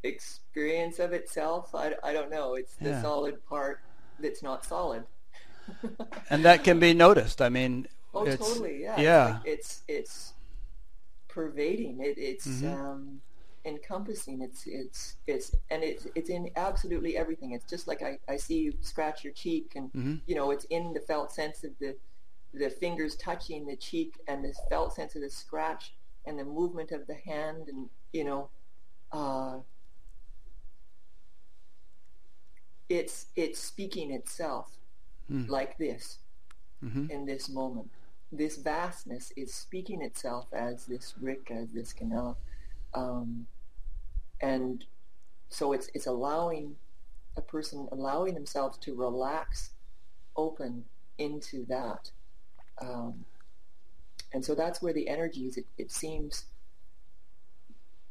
experience of itself. I, I don't know. It's the Yeah. solid part that's not solid. And that can be noticed. I mean, Oh, it's, totally. Yeah. It's Yeah. like It's it's pervading. It, it's Mhm. um, encompassing. It's it's it's and it's it's in absolutely everything. It's just like I, I see you scratch your cheek, and Mhm. you know it's in the felt sense of the the fingers touching the cheek, and the felt sense of the scratch, and the movement of the hand, and you know. Uh, it's it's speaking itself Mm. like this Mhm. in this moment. This vastness is speaking itself as this Rick, as this Canela, um, and so it's it's allowing a person allowing themselves to relax, open into that, um, and so that's where the energy is. It, it seems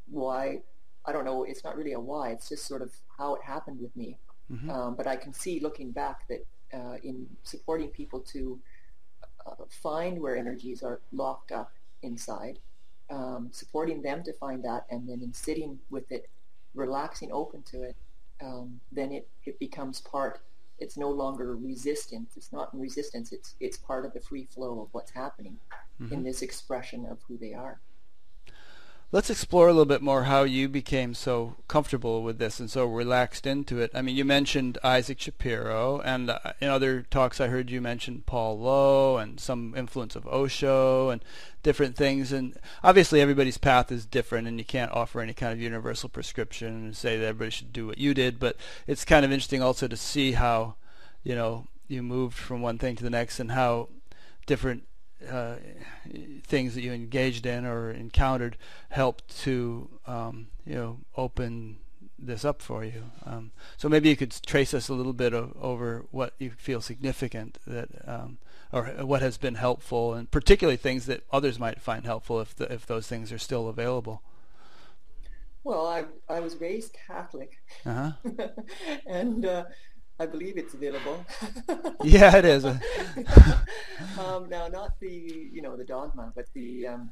why I don't know. It's not really a why. It's just sort of how it happened with me. Mhm. Um, but I can see looking back that uh, in supporting people to uh, find where energies are locked up inside, um, supporting them to find that, and then in sitting with it, relaxing open to it, um, then it, it becomes part. It's no longer resistance. It's not resistance. It's it's part of the free flow of what's happening in this expression of who they are. Let's explore a little bit more how you became so comfortable with this and so relaxed into it. I mean, you mentioned Isaac Shapiro, and uh, in other talks I heard you mention Paul Lowe and some influence of Osho and different things. And obviously, everybody's path is different, and you can't offer any kind of universal prescription and say that everybody should do what you did. But it's kind of interesting also to see how, you know, you moved from one thing to the next and how different uh, things that you engaged in or encountered helped to um, you know open this up for you. Um, so maybe you could trace us a little bit of, over what you feel significant that um, or what has been helpful, and particularly things that others might find helpful if the, if those things are still available. Well, I I was raised Catholic, Uh-huh. and uh, I believe it's available. Yeah, it is. um, now, not the you know the dogma, but the um,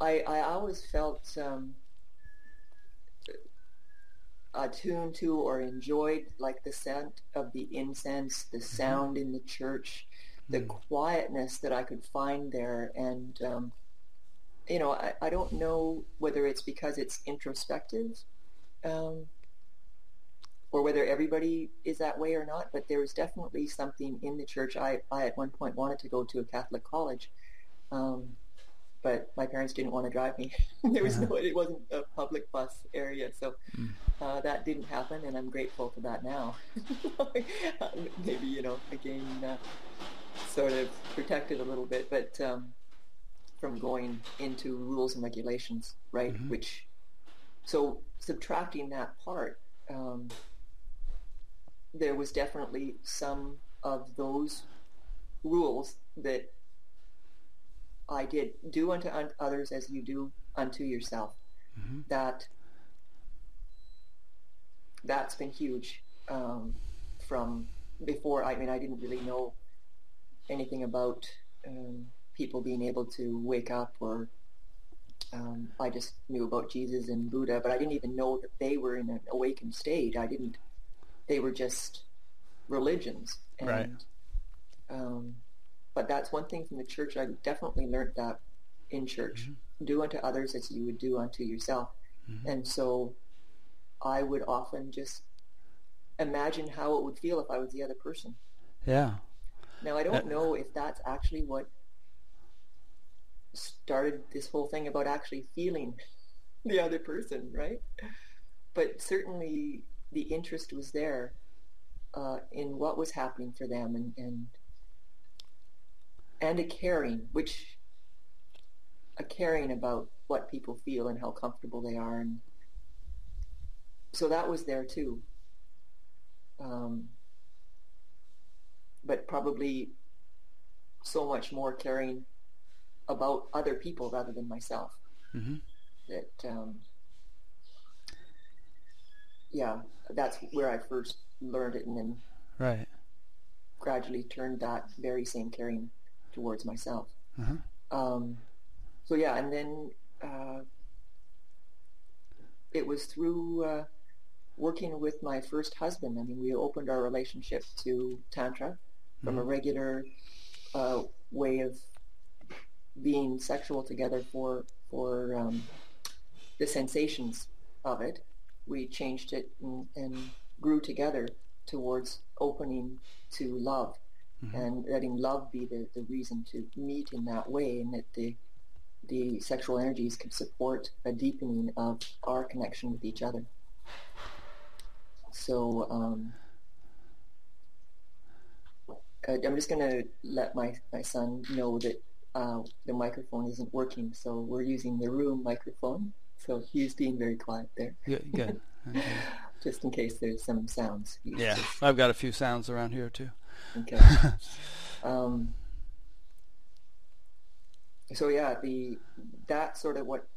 I I always felt um, attuned to or enjoyed like the scent of the incense, the sound in the church, the quietness that I could find there, and um, you know I, I don't know whether it's because it's introspective. Um, or whether everybody is that way or not, but there was definitely something in the church. I, I at one point wanted to go to a Catholic college, um, but my parents didn't want to drive me. there was no, it wasn't a public bus area, so uh, that didn't happen, and I'm grateful for that now. Maybe you know, again, uh, sort of protected a little bit, but um, from going into rules and regulations, right? Which, so subtracting that part. Um, there was definitely some of those rules that I did do unto un- others as you do unto yourself. That that's been huge um, from before. I mean, I didn't really know anything about um, people being able to wake up or um, I just knew about Jesus and Buddha, but I didn't even know that they were in an awakened state. I didn't they were just religions. And, Right. Um, but that's one thing from the church. I definitely learned that in church. Do unto others as you would do unto yourself. And so I would often just imagine how it would feel if I was the other person. Yeah. Now I don't know if that's actually what started this whole thing about actually feeling the other person, right? But certainly the interest was there uh, in what was happening for them and, and and a caring, which a caring about what people feel and how comfortable they are, and so that was there too. Um, but probably so much more caring about other people rather than myself. hmm That um, yeah, that's where I first learned it, and then Right. gradually turned that very same caring towards myself. Uh-huh. Um, so yeah, and then uh, it was through uh, working with my first husband. I mean, we opened our relationship to tantra from a regular uh, way of being sexual together for for um, the sensations of it. We changed it and, and grew together towards opening to love and letting love be the, the reason to meet in that way and that the the sexual energies can support a deepening of our connection with each other. So um, I'm just going to let my, my son know that uh, the microphone isn't working, so we're using the room microphone. So he's being very quiet there, Good. Good. Okay. just in case there's some sounds. Yeah, I've got a few sounds around here too. Okay. um, so yeah, the that's sort of what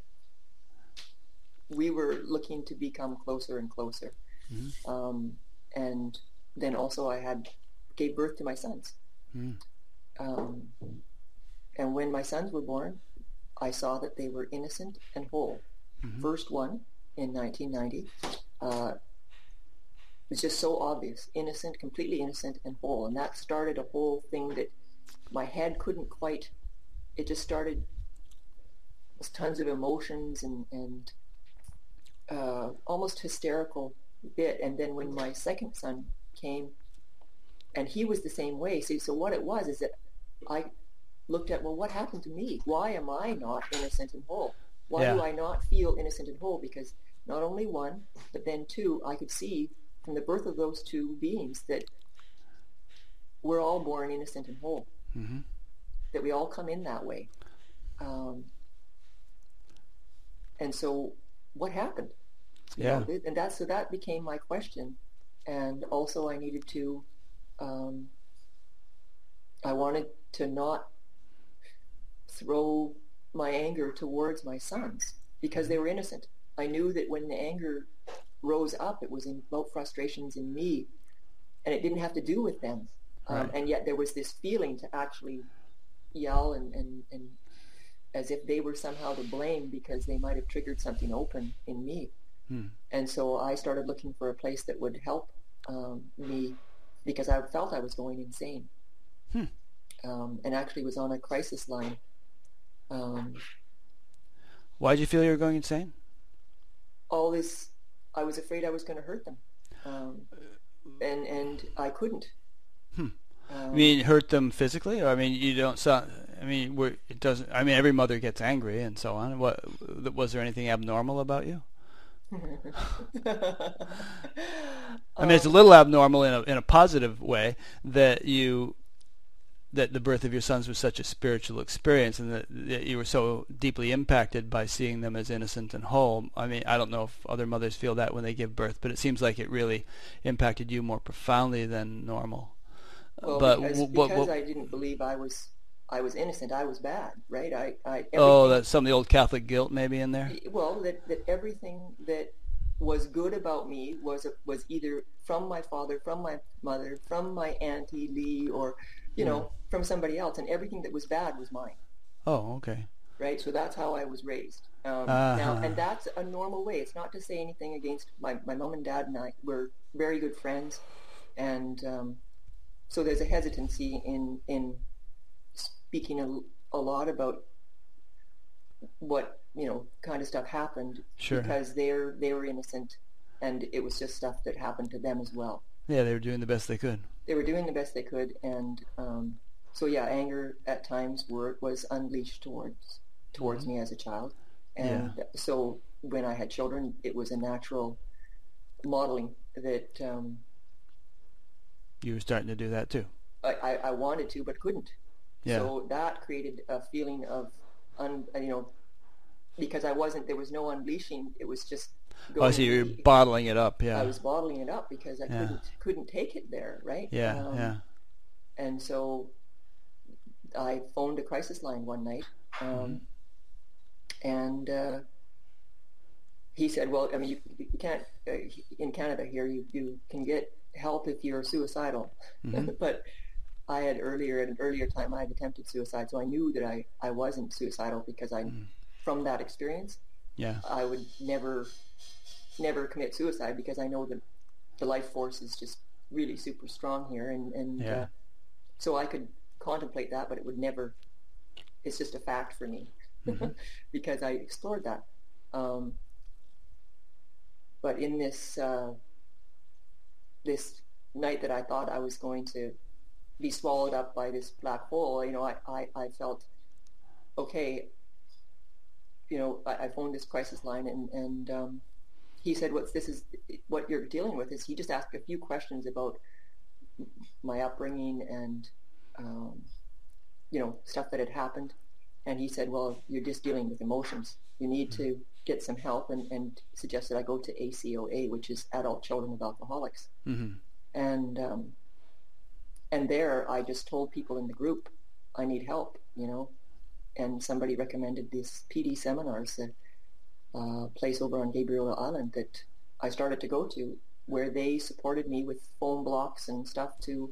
we were looking to become closer and closer. Mhm. Um, and then also I had gave birth to my sons. Mm. Um, and when my sons were born, I saw that they were innocent and whole. Mhm. First one in 1990 uh, was just so obvious, innocent, completely innocent and whole, and that started a whole thing that my head couldn't quite. It just started with tons of emotions and and uh, almost hysterical bit. And then when my second son came, and he was the same way. See, so what it was is that I looked at well, what happened to me? Why am I not innocent and whole? Why do I not feel innocent and whole? Because not only one, but then two, I could see from the birth of those two beings that we're all born innocent and whole. hmm That we all come in that way. Um, and so, what happened? You Yeah. know, and that so that became my question, and also I needed to, um, I wanted to not throw my anger towards my sons because they were innocent. I knew that when the anger rose up, it was about frustrations in me, and it didn't have to do with them. Um, and yet there was this feeling to actually yell and, and, and as if they were somehow to blame because they might have triggered something open in me. Hmm. And so I started looking for a place that would help um, me because I felt I was going insane. Hmm. Um, and actually was on a crisis line. Um, Why did you feel you were going insane? all this, I was afraid I was going to hurt them. Um, and, and I couldn't. Hmm. Um, I mean, hurt them physically? Or, I mean, you don't sound. I mean, we're, it doesn't. I mean, every mother gets angry and so on. What was there anything abnormal about you? I mean, it's a little abnormal in a in a positive way that you that the birth of your sons was such a spiritual experience and that, that you were so deeply impacted by seeing them as innocent and whole. I mean, I don't know if other mothers feel that when they give birth, but it seems like it really impacted you more profoundly than normal. Well, but because, what, because I didn't believe I was I was innocent, I was bad, right? I, I oh, that's some of the old Catholic guilt maybe in there. well that, that everything that was good about me was was either from my father, from my mother, from my auntie Lee, or you know from somebody else, and everything that was bad was mine, Oh, okay. right? So that's how I was raised. Um, Uh-huh. Now, and that's a normal way. It's not to say anything against my my mom and dad and I. We're very good friends, and um, so there's a hesitancy in in speaking a, a lot about what you know kind of stuff happened Sure. because they're they were innocent and it was just stuff that happened to them as well Yeah, they were doing the best they could. They were doing the best they could and um, so yeah anger at times were was unleashed towards towards me as a child and so when I had children it was a natural modeling that um, You were starting to do that too. I, I, I wanted to but couldn't Yeah. So that created a feeling of, un, you know, because I wasn't, there was no unleashing. It was just. Oh, I see. You're in me. bottling it up. Yeah. I was bottling it up because I Yeah. couldn't couldn't take it there, right? yeah. Um, yeah. And so I phoned a crisis line one night, um, and uh, he said, "Well, I mean, you, you can't uh, in Canada here. You you can get help if you're suicidal, but." I had earlier at an earlier time I had attempted suicide, so I knew that I, I wasn't suicidal because I from that experience Yeah. I would never never commit suicide because I know that the life force is just really super strong here and, and Yeah. uh, so I could contemplate that but it would never it's just a fact for me because I explored that um, but in this uh, this night that I thought I was going to be swallowed up by this black hole you know I, I, I felt okay you know, I, I phoned this crisis line and, and um, he said, what's this is what you're dealing with is he just asked a few questions about my upbringing and, um, you know, stuff that had happened. And he said, well, you're just dealing with emotions. You need to get some help and, and suggested I go to ACOA, which is Adult Children of Alcoholics. hmm And, um, and there I just told people in the group, I need help, you know, and somebody recommended this PD seminars, a uh, place over on Gabriola Island that I started to go to, where they supported me with phone blocks and stuff to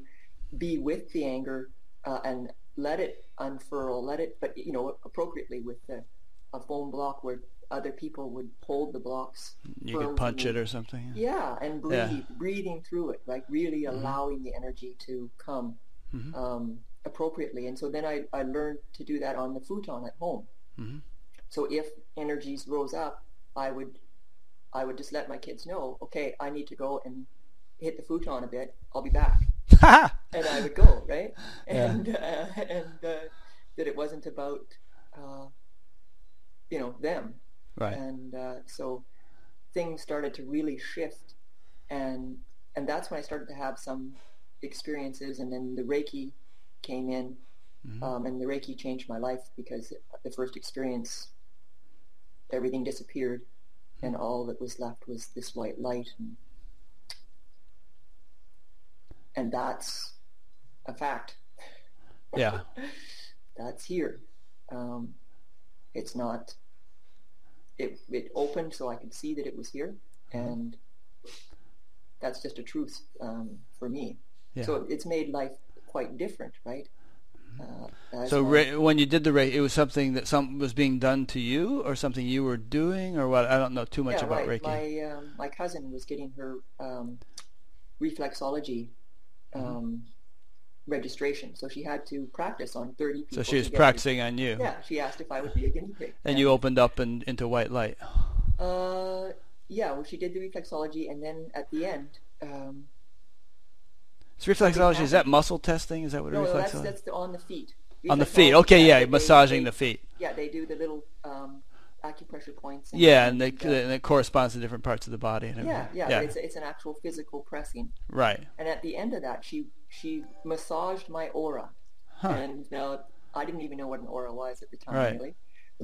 be with the anger uh, and let it unfurl, let it, but you know, appropriately with the, a phone block where other people would hold the blocks. You could punch it or something. Yeah, and breathe, Yeah. breathing through it, like really allowing the energy to come Mhm. um, appropriately. And so then I, I learned to do that on the futon at home. Mhm. So if energies rose up, I would I would just let my kids know, okay, I need to go and hit the futon a bit. I'll be back, and I would go right, Yeah. and uh, and uh, that it wasn't about uh, you know them, right. and uh, so things started to really shift and and that's when I started to have some experiences and then the Reiki came in Mhm. um, and the Reiki changed my life because the first experience everything disappeared and all that was left was this white light and, and that's a fact Yeah. that's here. Um, it's not. It it opened so I could see that it was here, and that's just a truth um, for me. Yeah. So it's made life quite different, right? Uh, So ra- when you did the Reiki, it was something that something was being done to you, or something you were doing, or what? I don't know too much yeah, about my, Reiki. My um, my cousin was getting her um, reflexology Mm-hmm. um, registration, so she had to practice on thirty people. so she was practicing on you, Yeah, she asked if I would be a guinea pig. and you opened up and into white light. Uh, yeah, well, she did the reflexology, and then at the end, um, So reflexology is that muscle testing? Is that what no, no, that's that's the, on the feet. on the feet. Okay, yeah, massaging they- the feet. Yeah, they do the little um, acupressure points. Yeah, and they and it corresponds to different parts of the body. And yeah, yeah, yeah. It's it's an actual physical pressing, right. and at the end of that, she she massaged my aura, Huh. and uh, I didn't even know what an aura was at the time, Right. really.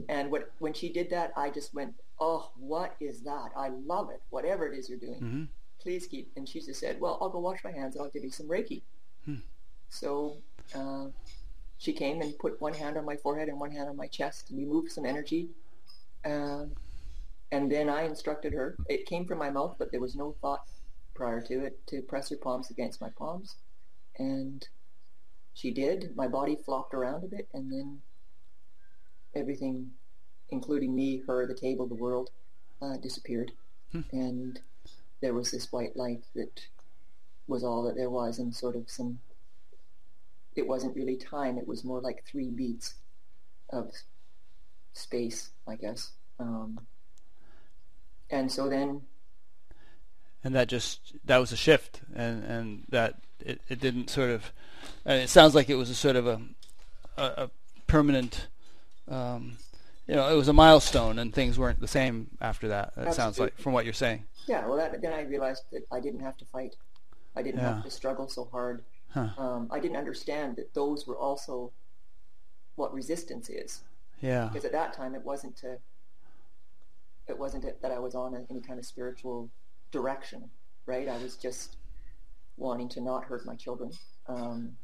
And what when she did that, I just went, "Oh, what is that? I love it. Whatever it is you're doing." hmm please keep. And she just said, well, I'll go wash my hands and I'll give you some Reiki. Hmm. So uh, she came and put one hand on my forehead and one hand on my chest and we moved some energy. Uh, and then I instructed her. It came from my mouth, but there was no thought prior to it to press her palms against my palms. And she did. My body flopped around a bit and then everything, including me, her, the table, the world, uh, disappeared. Hmm. And there was this white light that was all that there was and sort of some it wasn't really time. It was more like three beats of space i guess. Um, and so then and that just that was a shift and and that it, it didn't sort of and it sounds like it was a sort of a a, a permanent um you know it was a milestone and things weren't the same after that it sounds like from what you're saying. Yeah well that, then i realized that i didn't have to fight. I didn't Yeah. have to struggle so hard. Huh. Um, i didn't understand that those were also what resistance is. Yeah. Because at that time it wasn't to it wasn't that I was on a, any kind of spiritual direction, right? I was just wanting to not hurt my children, um,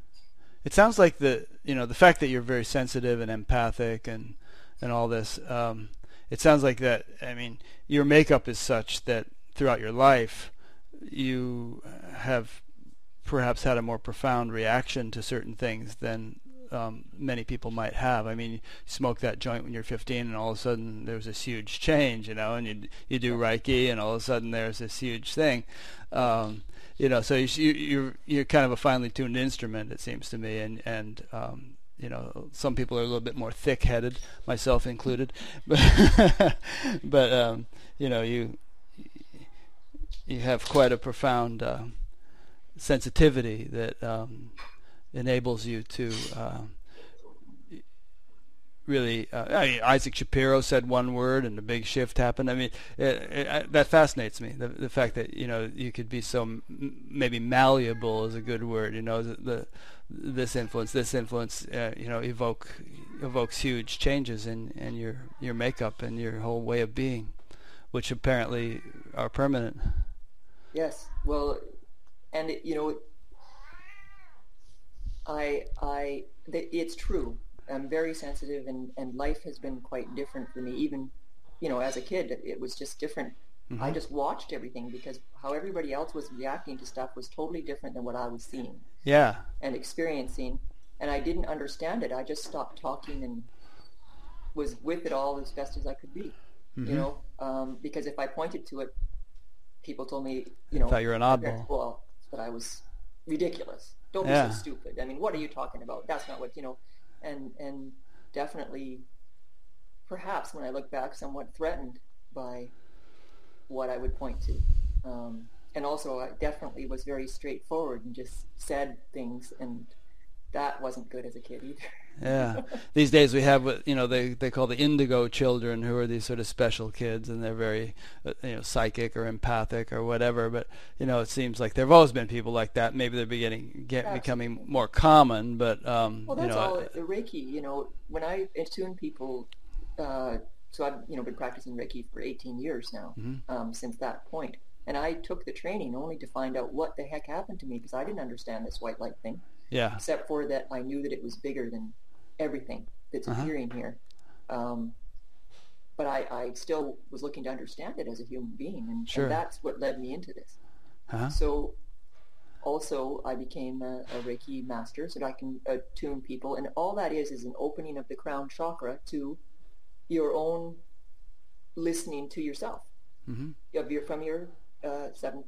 It sounds like the you know the fact that you're very sensitive and empathic and and all this. Um, it sounds like that. I mean, your makeup is such that throughout your life, you have perhaps had a more profound reaction to certain things than um, many people might have. I mean, you smoke that joint when you're 15, and all of a sudden there's this huge change, you know, and you you do Reiki, and all of a sudden there's this huge thing. Um, you know, so you, you're you're kind of a finely tuned instrument, it seems to me, and and um, you know, some people are a little bit more thick-headed, myself included, but but um, you know, you you have quite a profound uh, sensitivity that um, enables you to. Uh, really, uh, I mean, Isaac Shapiro said one word and a big shift happened. I mean, it, it, that fascinates me. The, the fact that you know you could be so m- maybe malleable is a good word. You know, the, the this influence, this influence, uh, you know, evoke evokes huge changes in, in your your makeup and your whole way of being, which apparently are permanent. Yes. Well, and it, you know, I I it's true. I'm very sensitive, and and life has been quite different for me. Even, you know, as a kid, it was just different. Mm-hmm. I just watched everything because how everybody else was reacting to stuff was totally different than what I was seeing. Yeah. And experiencing, and I didn't understand it. I just stopped talking and was with it all as best as I could be. Mm-hmm. You know, um, because if I pointed to it, people told me, you know, thought you're an oddball. Well, that I was ridiculous. Don't yeah. be so stupid. I mean, what are you talking about? That's not what you know and and definitely, perhaps when I look back, somewhat threatened by what I would point to. Um, and also, I definitely was very straightforward and just said things, and that wasn't good as a kid either. yeah, these days we have what you know they they call the indigo children, who are these sort of special kids, and they're very uh, you know psychic or empathic or whatever. But you know, it seems like there've always been people like that. Maybe they're beginning get becoming more common, but um, well, that's you know, all the Reiki. You know, when I attune people. Uh, so I've you know been practicing Reiki for 18 years now mm-hmm. um, since that point, and I took the training only to find out what the heck happened to me because I didn't understand this white light thing. Yeah. Except for that, I knew that it was bigger than everything that's uh-huh. appearing here. Um, but I, I, still was looking to understand it as a human being, and, sure. and that's what led me into this. Uh-huh. So, also, I became a, a, Reiki master, so that I can attune people, and all that is is an opening of the crown chakra to your own listening to yourself mm-hmm. of your from your uh, seventh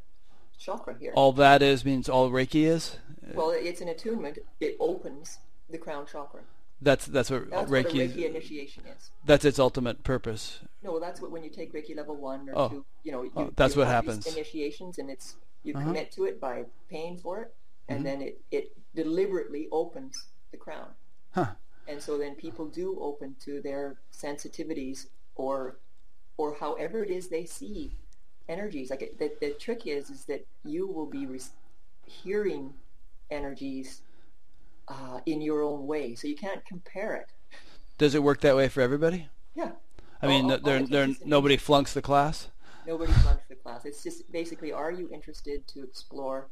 chakra here. All that is means all Reiki is. Well, it's an attunement. It opens the crown chakra. That's that's what that's Reiki. What Reiki initiation is. That's its ultimate purpose. No, that's what when you take Reiki level one or oh. two, you know, you, oh, that's you what happens. Initiations, and it's you uh-huh. commit to it by paying for it, and mm-hmm. then it it deliberately opens the crown. Huh. And so then people do open to their sensitivities or or however it is they see energies. Like it, the, the trick is is that you will be re- hearing energies uh, in your own way, so you can't compare it. Does it work that way for everybody? Yeah. I mean, all, there, there, nobody flunks the class. Nobody flunks the class. It's just basically, are you interested to explore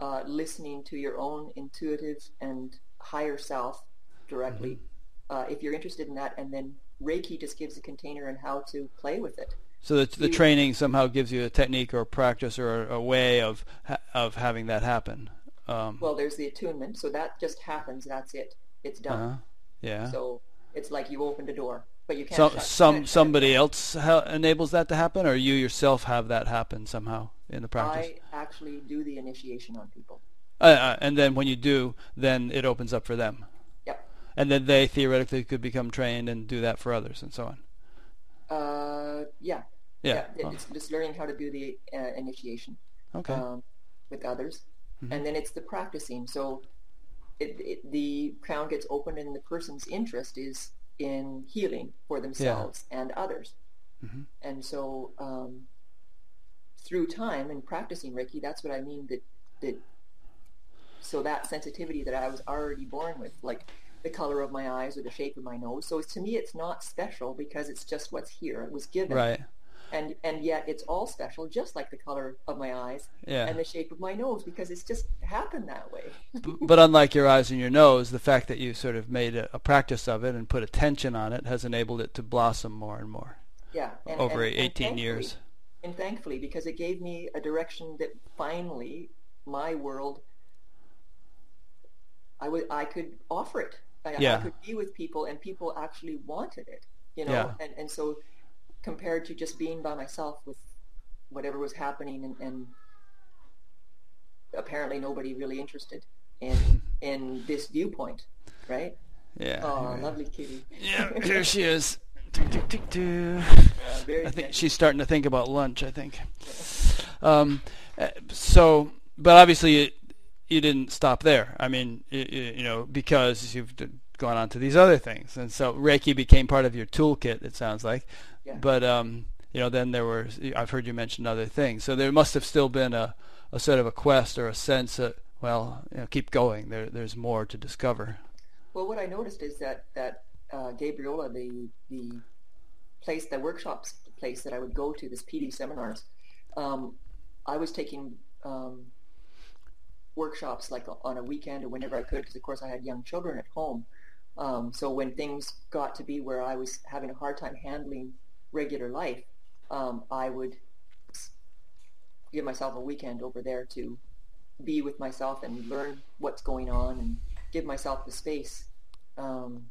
uh, listening to your own intuitive and higher self directly? Mm-hmm. Uh, if you're interested in that, and then Reiki just gives a container and how to play with it. So the, the training somehow gives you a technique or a practice or a, a way of of having that happen. Um, well, there's the attunement, so that just happens. That's it. It's done. Uh-huh. Yeah. So it's like you opened a door, but you can't. So, shut, some can't somebody else ha- enables that to happen, or you yourself have that happen somehow in the practice. I actually do the initiation on people. Uh, uh, and then when you do, then it opens up for them. Yep. And then they theoretically could become trained and do that for others, and so on. Uh, yeah. Yeah. yeah it's just learning how to do the uh, initiation. Okay. Um, with others, Mhm. and then it's the practicing. So, it, it, the crown gets opened, and the person's interest is in healing for themselves and others. Mhm. And so, um, through time and practicing Reiki, that's what I mean. That that so that sensitivity that I was already born with, like the color of my eyes or the shape of my nose. So to me, it's not special because it's just what's here. It was given. Right. And and yet it's all special, just like the color of my eyes Yeah. and the shape of my nose, because it's just happened that way. But unlike your eyes and your nose, the fact that you sort of made a, a practice of it and put attention on it has enabled it to blossom more and more yeah, and, over and- and 18 thankfully- years. and thankfully because it gave me a direction that finally my world I would I could offer it. I, I could be with people and people actually wanted it, you know. Yeah. And and so compared to just being by myself with whatever was happening and, and apparently nobody really interested in in this viewpoint, right? Yeah. Oh, yeah. lovely kitty. Yeah, here she is. Tick, tick, tick, tick. Uh, I think thank- she's starting to think about lunch. I think. Um, uh, so, but obviously, you, you didn't stop there. I mean, you, you know, because you've gone on to these other things, and so Reiki became part of your toolkit. It sounds like, Yeah. but um, you know, then there were. I've heard you mention other things. So there must have still been a, a sort of a quest or a sense that, well, you know, keep going. There, there's more to discover. Well, what I noticed is that that uh, Gabriola, the the place, the workshops place that I would go to, this PD seminars, um, I was taking um, workshops like on a weekend or whenever I could, because of course I had young children at home. Um, so when things got to be where I was having a hard time handling regular life, um, I would give myself a weekend over there to be with myself and learn what's going on and give myself the space, um,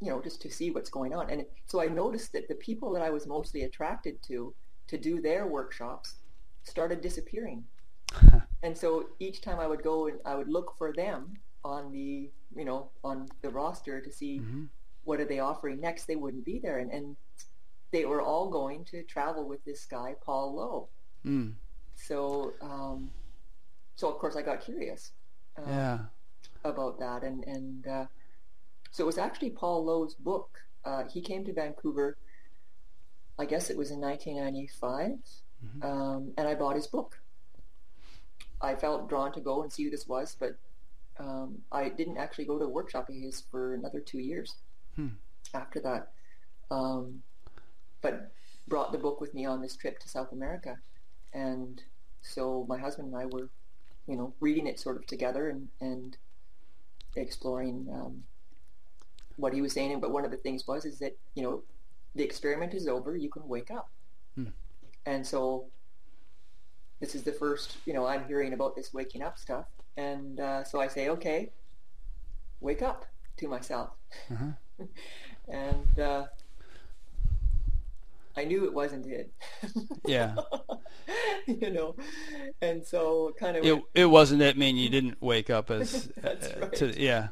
you know, just to see what's going on. And so I noticed that the people that I was mostly attracted to to do their workshops started disappearing. and so each time I would go and I would look for them on the, you know, on the roster to see Mhm. what are they offering next. They wouldn't be there, and, and they were all going to travel with this guy Paul Lowe. Mm. So, um, so of course I got curious uh, Yeah. about that, and and uh, so it was actually Paul Lowe's book. Uh, he came to Vancouver. I guess it was in 1995, um, and I bought his book. I felt drawn to go and see who this was, but um, I didn't actually go to a workshop of his for another two years Hmm. after that. Um, but brought the book with me on this trip to South America, and so my husband and I were, you know, reading it sort of together and and exploring um, what he was saying. But one of the things was is that you know the experiment is over. You can wake up, Hmm. and so this is the first you know I'm hearing about this waking up stuff, and uh, so I say, okay, wake up to myself, Uh-huh. and uh, I knew it wasn't it. Yeah. you know, and so kind of It it wasn't it mean you didn't wake up as That's uh, right. to yeah.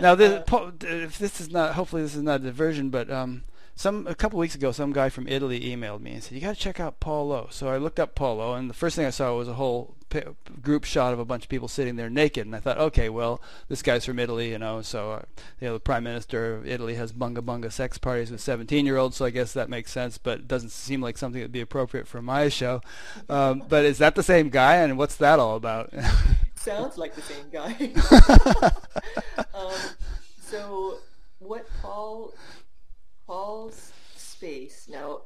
Now this, Uh, po- if this is not hopefully this is not a diversion, but um some a couple weeks ago some guy from Italy emailed me and said you got to check out Paul Lowe. So I looked up Paul Lowe and the first thing I saw was a whole pi group shot of a bunch of people sitting there naked and I thought okay well this guy's from Italy you know so uh, you know the prime minister of Italy has bunga bunga sex parties with 17 year olds so I guess that makes sense but it doesn't seem like something that would be appropriate for my show. Um, but is that the same guy and what's that all about? sounds like the same guy. um, so what Paul Paul's space now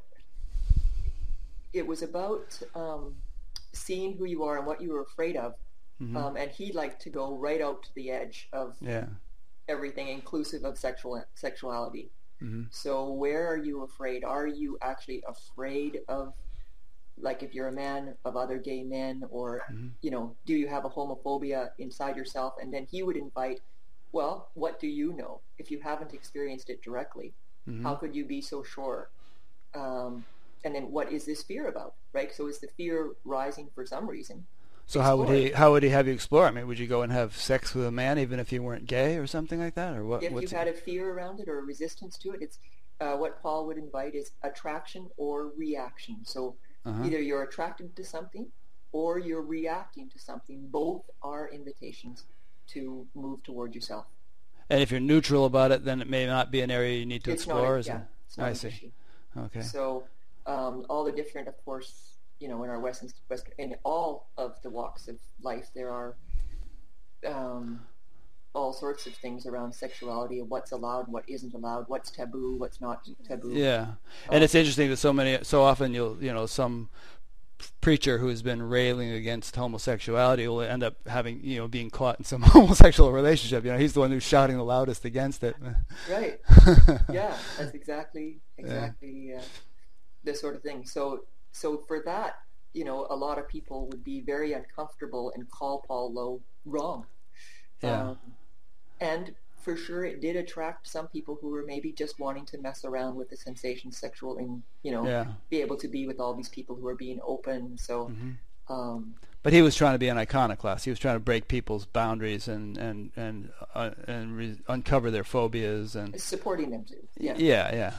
it was about um, seeing who you are and what you were afraid of, Mhm. um, and he liked to go right out to the edge of yeah. everything, inclusive of sexual sexuality. hmm So where are you afraid? Are you actually afraid of, like, if you're a man, of other gay men, or Mhm. you know, do you have a homophobia inside yourself? And then he would invite, well, what do you know? If you haven't experienced it directly, Mhm. how could you be so sure? Um, and then what is this fear about, right? So is the fear rising for some reason? So how would he how would he have you explore? I mean, would you go and have sex with a man even if you weren't gay or something like that, or what? if you had a fear around it or a resistance to it, it's uh, what Paul would invite is attraction or reaction. So uh-huh. either you're attracted to something or you're reacting to something. Both are invitations to move toward yourself. And if you're neutral about it, then it may not be an area you need to it's explore. not, yeah, it? it's not I see. issue. Okay. So um, all the different, of course, you know, in our Western, Western, in all of the walks of life, there are um, all sorts of things around sexuality of what's allowed, what isn't allowed, what's taboo, what's not taboo. Yeah, and it's interesting that so many, so often you'll, you know, some preacher who has been railing against homosexuality will end up having, you know, being caught in some homosexual relationship. You know, he's the one who's shouting the loudest against it. Right. yeah, that's exactly exactly uh, this sort of thing. So so for that, you know, a lot of people would be very uncomfortable and call Paul Lowe wrong. Yeah. Um, and for sure, it did attract some people who were maybe just wanting to mess around with the sensation, sexual, and you know, Yeah. be able to be with all these people who are being open. So, Mm-hmm. um, But he was trying to be an iconoclast. He was trying to break people's boundaries and and and uh, and re- uncover their phobias and supporting them too. Yeah, yeah, yeah,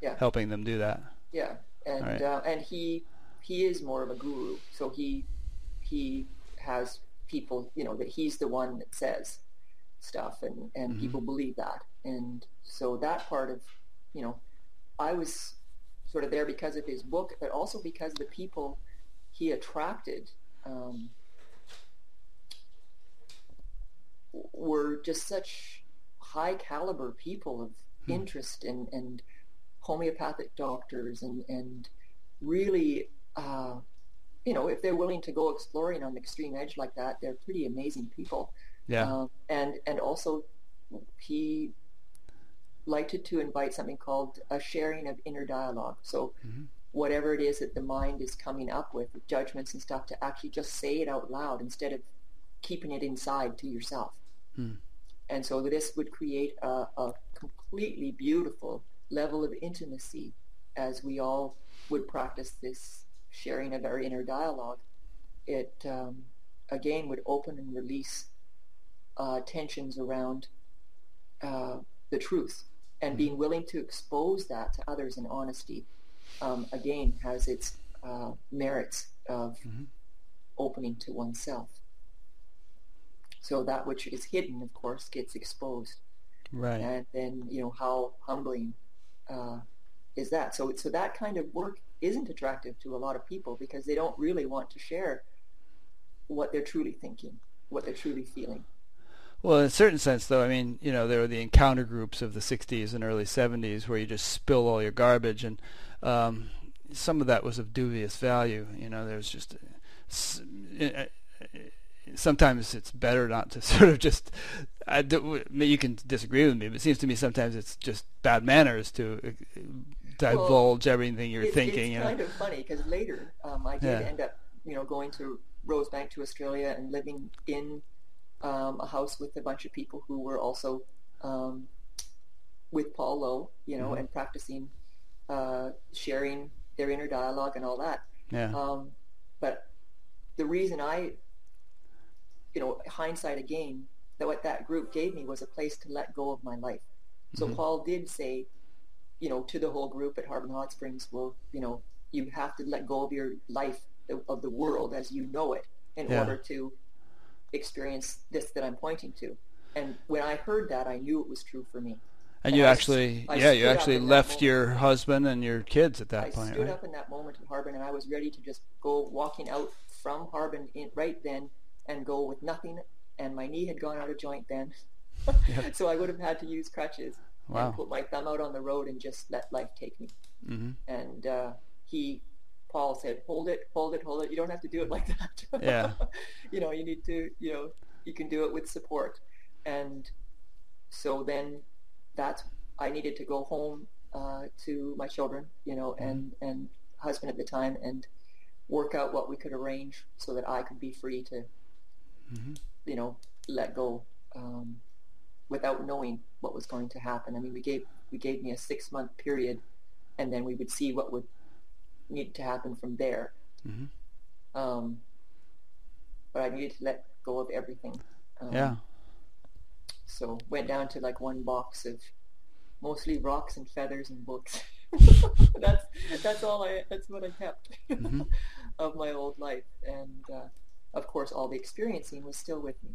Yeah. helping them do that. yeah, and Right. uh, and he he is more of a guru. So he he has people, you know, that he's the one that says stuff, and and Mhm. people believe that, and so that part of, you know, I was sort of there because of his book, but also because the people he attracted. Um, were just such high caliber people of Hmm. interest and, and homeopathic doctors and, and really, uh, you know, if they're willing to go exploring on the extreme edge like that, they're pretty amazing people. Yeah, Um, and, and also he liked to, to invite something called a sharing of inner dialogue. So Mhm. whatever it is that the mind is coming up with, judgments and stuff, to actually just say it out loud instead of keeping it inside to yourself. Hmm. And so this would create a, a completely beautiful level of intimacy as we all would practice this sharing of our inner dialogue. It, um, again, would open and release uh, tensions around uh, the truth. And being willing to expose that to others in honesty, um, again, has its uh, merits of Mhm. opening to oneself. So that which is hidden, of course, gets exposed right. and then you know how humbling uh, is that so so that kind of work isn't attractive to a lot of people because they don't really want to share what they're truly thinking what they're truly feeling Well, in a certain sense, though, I mean, you know, there were the encounter groups of the '60s and early '70s where you just spill all your garbage, and um, some of that was of dubious value. You know, there's just uh, sometimes it's better not to sort of just. I you can disagree with me, but it seems to me sometimes it's just bad manners to uh, divulge everything you're It- thinking. it's you know? kind of funny because later um, I did Yeah. end up you know going to Rosebank to Australia and living in um, a house with a bunch of people who were also um, with Paul Lowe you know Mhm. and practicing uh, sharing their inner dialogue and all that yeah. Um, but the reason I, you know, hindsight again, that what that group gave me was a place to let go of my life. So Mhm. Paul did say, you know, to the whole group at Harbin Hot Springs, well, you know, you have to let go of your life of the world as you know it in Yeah. order to experience this that I'm pointing to. And when I heard that, I knew it was true for me. And and you I actually, I yeah, you actually left your husband and your kids at that I point, stood right? up in that moment at Harbin, and I was ready to just go walking out from Harbin in, right then and go with nothing. And my knee had gone out of joint then, Yeah. so I would have had to use crutches Wow. and put my thumb out on the road and just let life take me. hmm And uh, he, Paul said, "Hold it, hold it, hold it. You don't have to do it like that. Yeah. you know, you need to, you know, you can do it with support." And so then that's I needed to go home uh, to my children, you know, and and husband at the time, and work out what we could arrange so that I could be free to, hmm you know, let go um, without knowing what was going to happen. I mean, we gave we gave me a six month period, and then we would see what would need to happen from there. hmm Um, but I needed to let go of everything. Um, Yeah. So went down to like one box of mostly rocks and feathers and books. that's that's all I that's what I kept Mhm. of my old life, and uh, of course all the experiencing was still with me.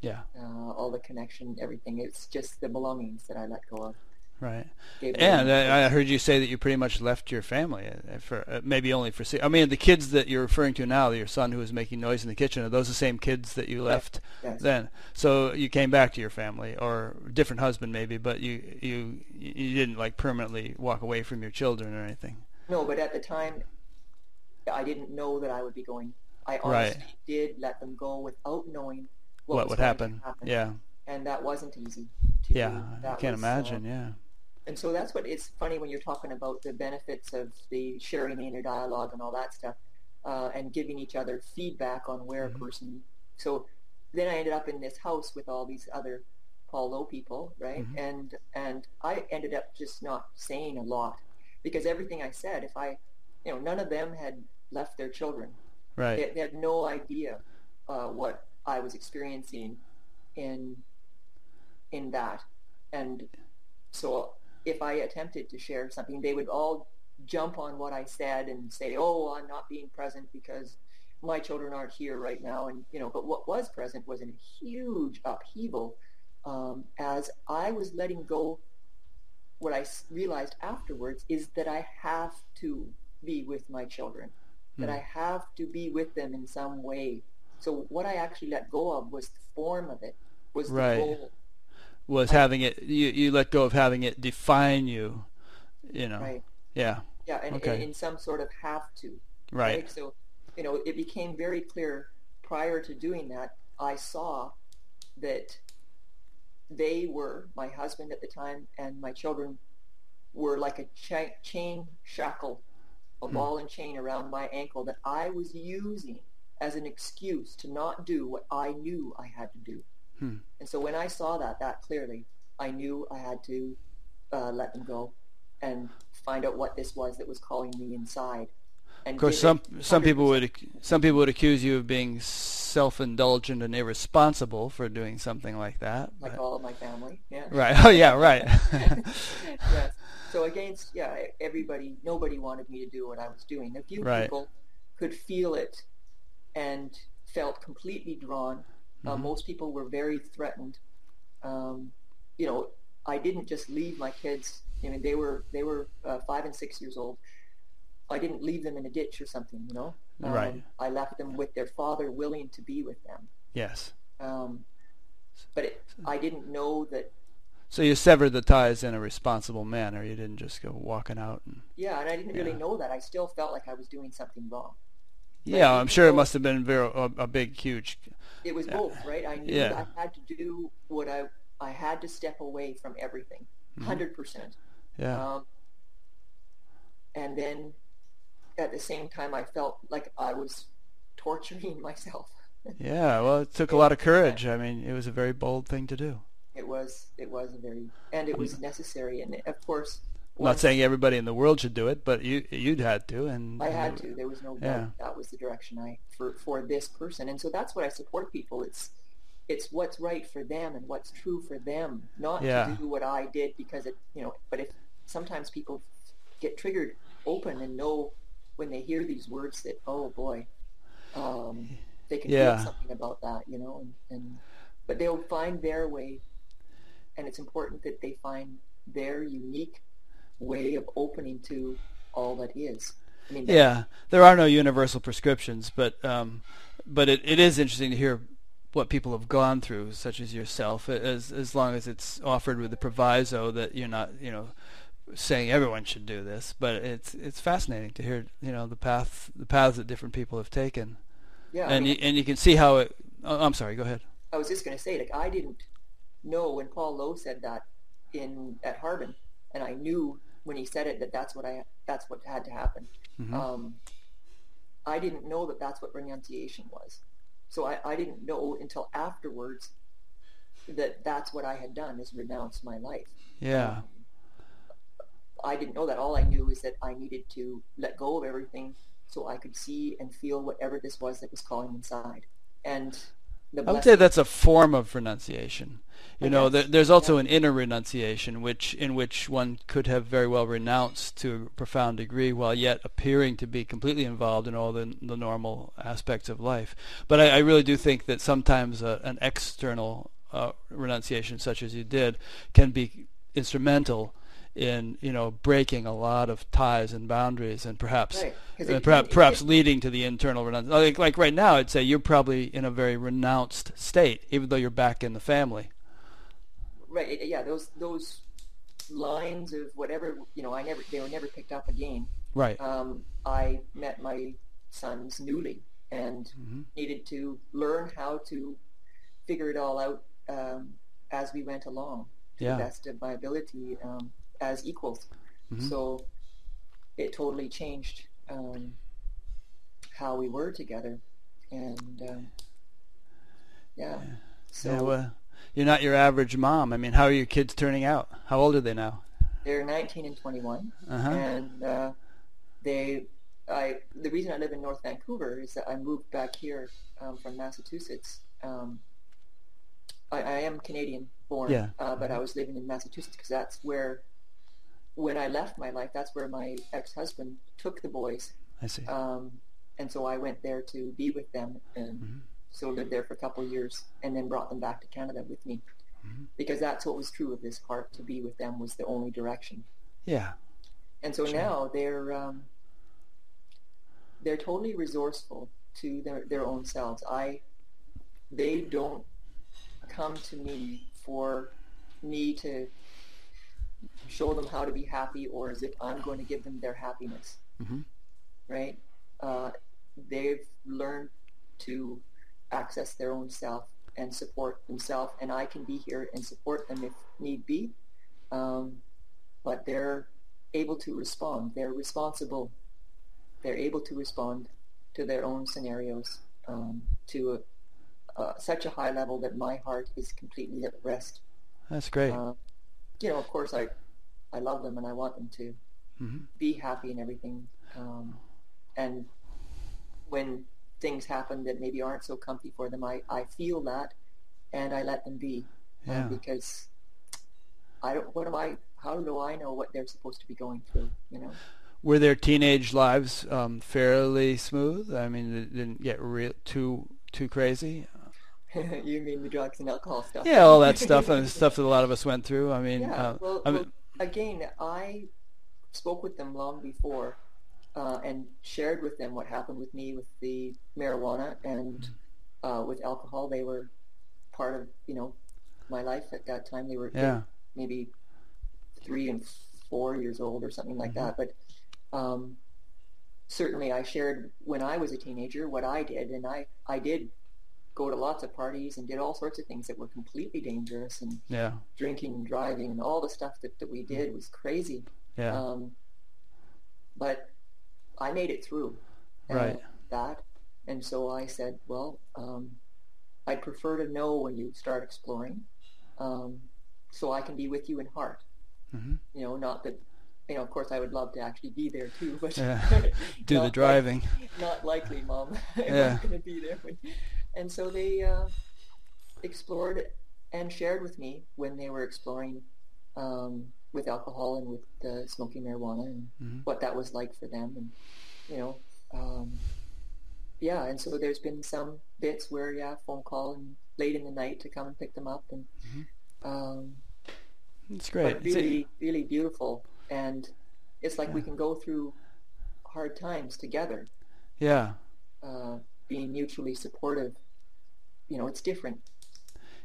Yeah. Uh, all the connection, everything. It's just the belongings that I let go of. Right. And I I heard you say that you pretty much left your family uh, for uh, maybe only for. I mean, the kids that you're referring to now, your son who was making noise in the kitchen, are those the same kids that you left yes. then? So you came back to your family, or different husband maybe, but you you you didn't like permanently walk away from your children or anything. No, but at the time, I didn't know that I would be going. I Right. honestly did let them go without knowing what, What, was would happen? Happen. Yeah. and that wasn't easy. To Yeah. I can't was, imagine. uh, yeah. And so that's what it's funny when you're talking about the benefits of the sharing the inner dialogue and all that stuff, uh, and giving each other feedback on where Mm-hmm. a person. So then I ended up in this house with all these other Paul Lowe people, right? Mhm. And and I ended up just not saying a lot because everything I said, if I, you know, none of them had left their children. Right. They, they had no idea uh, what I was experiencing in in that, and so if I attempted to share something, they would all jump on what I said and say, "Oh, I'm not being present because my children aren't here right now." And you know, but what was present was a huge upheaval um, as I was letting go. What I realized afterwards is that I have to be with my children, that Hmm. I have to be with them in some way. So what I actually let go of was the form of it, was the Right. goal. Was having it you you let go of having it define you, you know. Right. Yeah. Yeah, and, Okay. and in some sort of have to. Right. So, you know, it became very clear prior to doing that, I saw that they were, my husband at the time and my children were like a cha- chain shackle, a Hmm. ball and chain around my ankle that I was using as an excuse to not do what I knew I had to do. Hmm. And so when I saw that that clearly, I knew I had to uh, let them go and find out what this was that was calling me inside. And Of course, some some people would some people would accuse you of being self-indulgent and irresponsible for doing something like that. like but- all of my family. Yeah. Right. Oh yeah. Right. yes. So against yeah, everybody, nobody wanted me to do what I was doing. A few Right. people could feel it and felt completely drawn. Uh, Mhm. most people were very threatened. Um, you know, I didn't just leave my kids. I mean, they were they were uh, five and six years old. I didn't leave them in a ditch or something. You know, um, Right. I left them with their father, willing to be with them. yes. Um, but it, I didn't know that So you severed the ties in a responsible manner. You didn't just go walking out and. Yeah, and I didn't really know that. I still felt like I was doing something wrong. Yeah, I'm sure it must have been very a, a big, huge. It was both, right? I knew Yeah. I had to do what I I had to step away from everything, Mhm. 100 percent. Yeah. Um, and then at the same time, I felt like I was torturing myself. Yeah. Well, it took a lot of courage. I mean, it was a very bold thing to do. It was it was a very and it was necessary, and of course, I'm not saying everybody in the world should do it, but you you'd had to, and I had to. There was no doubt Yeah. that was the direction I for for this person, and so that's what I support people. It's it's what's right for them and what's true for them, not Yeah. to do what I did because it you know. But if sometimes people get triggered open and know when they hear these words that oh boy, um, they can Yeah. feel something about that, you know, and, and but they'll find their way, and it's important that they find their unique way of opening to all that is. I mean, Yeah, there are no universal prescriptions, but um, but it, it is interesting to hear what people have gone through, such as yourself, as as long as it's offered with the proviso that you're not, you know, saying everyone should do this. But it's it's fascinating to hear, you know, the path the paths that different people have taken, yeah. I, and mean, you, and you can see how it. Oh, I'm sorry. Go ahead. I was just going to say, like, I didn't know when Paul Lowe said that in at Harbin, and I knew when he said it that that's what I that's what had to happen. Mhm. Um, I didn't know that that's what renunciation was. So I, I didn't know until afterwards that that's what I had done is renounce my life. yeah. Um, I didn't know that. All I knew is that I needed to let go of everything so I could see and feel whatever this was that was calling inside. And the I would say that's a form of renunciation. You know, there, there's also yeah. an inner renunciation, which in which one could have very well renounced to a profound degree, while yet appearing to be completely involved in all the the normal aspects of life. But I, I really do think that sometimes uh, an external uh, renunciation, such as you did, can be instrumental in you know breaking a lot of ties and boundaries and perhaps Right, uh, perhaps, perhaps leading to the internal renounced like, like right now I'd say you're probably in a very renounced state even though you're back in the family. Right yeah those those lines of whatever you know i never they were never picked up again. Right. Um, i met my sons newly and Mm-hmm. needed to learn how to figure it all out um, as we went along to Yeah. the best of my ability. Um, as equals. Mhm. so it totally changed um, how we were together. And um, yeah so yeah well you're not your average mom. I mean how are your kids turning out? How old are they now? They're 19 and 21 uh-huh. And uh, they I the reason I live in North Vancouver is that I moved back here um, from Massachusetts. Um, I, I am Canadian born, Yeah. uh, but I was living in Massachusetts because that's where, when I left my life, that's where my ex-husband took the boys, I see um, and so I went there to be with them, and Mhm. so lived there for a couple of years, and then brought them back to Canada with me, Mhm. because that's what was true of this part. To be with them was the only direction. yeah And so Sure. now they're um, they're totally resourceful to their, their own selves. I they don't come to me for me to show them how to be happy or as if I'm going to give them their happiness. hmm Right? Uh, they've learned to access their own self and support themselves, and I can be here and support them if need be. Um, but they're able to respond. They're responsible. They're able to respond to their own scenarios um, to a, uh, such a high level that my heart is completely at rest. that's great Uh, you know, of course, I I love them and I want them to hmm be happy and everything. Um, and when things happen that maybe aren't so comfy for them, I, I feel that and I let them be uh, Yeah. because I don't. What am I? How do I know what they're supposed to be going through? You know. were their teenage lives um, fairly smooth I mean it didn't get real too too crazy you mean the drugs and alcohol stuff? yeah all that stuff and stuff that a lot of us went through I mean Yeah. uh, well, I mean, well, again, I spoke with them long before uh, and shared with them what happened with me with the marijuana and uh, with alcohol. They were part of you know my life at that time. They were Yeah. maybe three and four years old or something like Mm-hmm. that. But um, certainly, I shared when I was a teenager what I did, and I I did go to lots of parties and did all sorts of things that were completely dangerous and yeah drinking and driving and all the stuff that, that we did was crazy. yeah Um, but I made it through Right. that. And so I said, well, um, I'd prefer to know when you start exploring um, so I can be with you in heart. hmm You know, not that, you know, of course I would love to actually be there too, but Yeah. do the driving Like, not likely, Mom. I'm Yeah. not going to be there. When, and so they uh, explored and shared with me when they were exploring um, with alcohol and with uh, smoking marijuana and Mhm. what that was like for them. And, you know, um, yeah, and so there's been some bits where, yeah, phone call and late in the night to come and pick them up. And, um, it's great but It's- really, really beautiful. And it's like we can go through hard times together yeah uh, being mutually supportive. You know, it's different.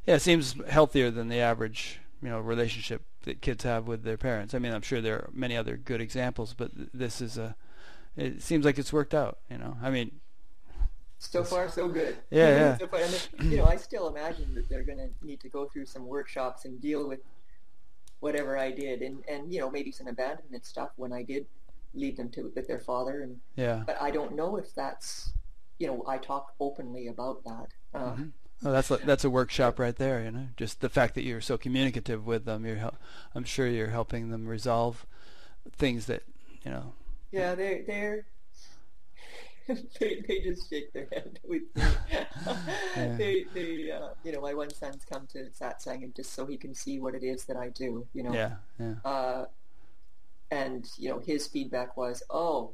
Yeah, it seems healthier than the average, you know, relationship that kids have with their parents. I mean, I'm sure there are many other good examples, but this is a. It seems like it's worked out. You know, I mean, So far, so good. Yeah, yeah. so far, and you know, I still imagine that they're going to need to go through some workshops and deal with whatever I did, and and you know, maybe some abandonment stuff when I did leave them to with their father, and yeah. but I don't know if that's, you know, I talk openly about that. Uh, Mhm. Well, that's like- that's a workshop right there. You know, just the fact that you're so communicative with them. You're, hel- I'm sure you're helping them resolve things that, you know. Yeah, they're they're they they just shake their head with me. Yeah. They they uh, you know my one son's come to satsang and just so he can see what it is that I do. You know. Yeah, yeah, Uh, and you know his feedback was, "Oh,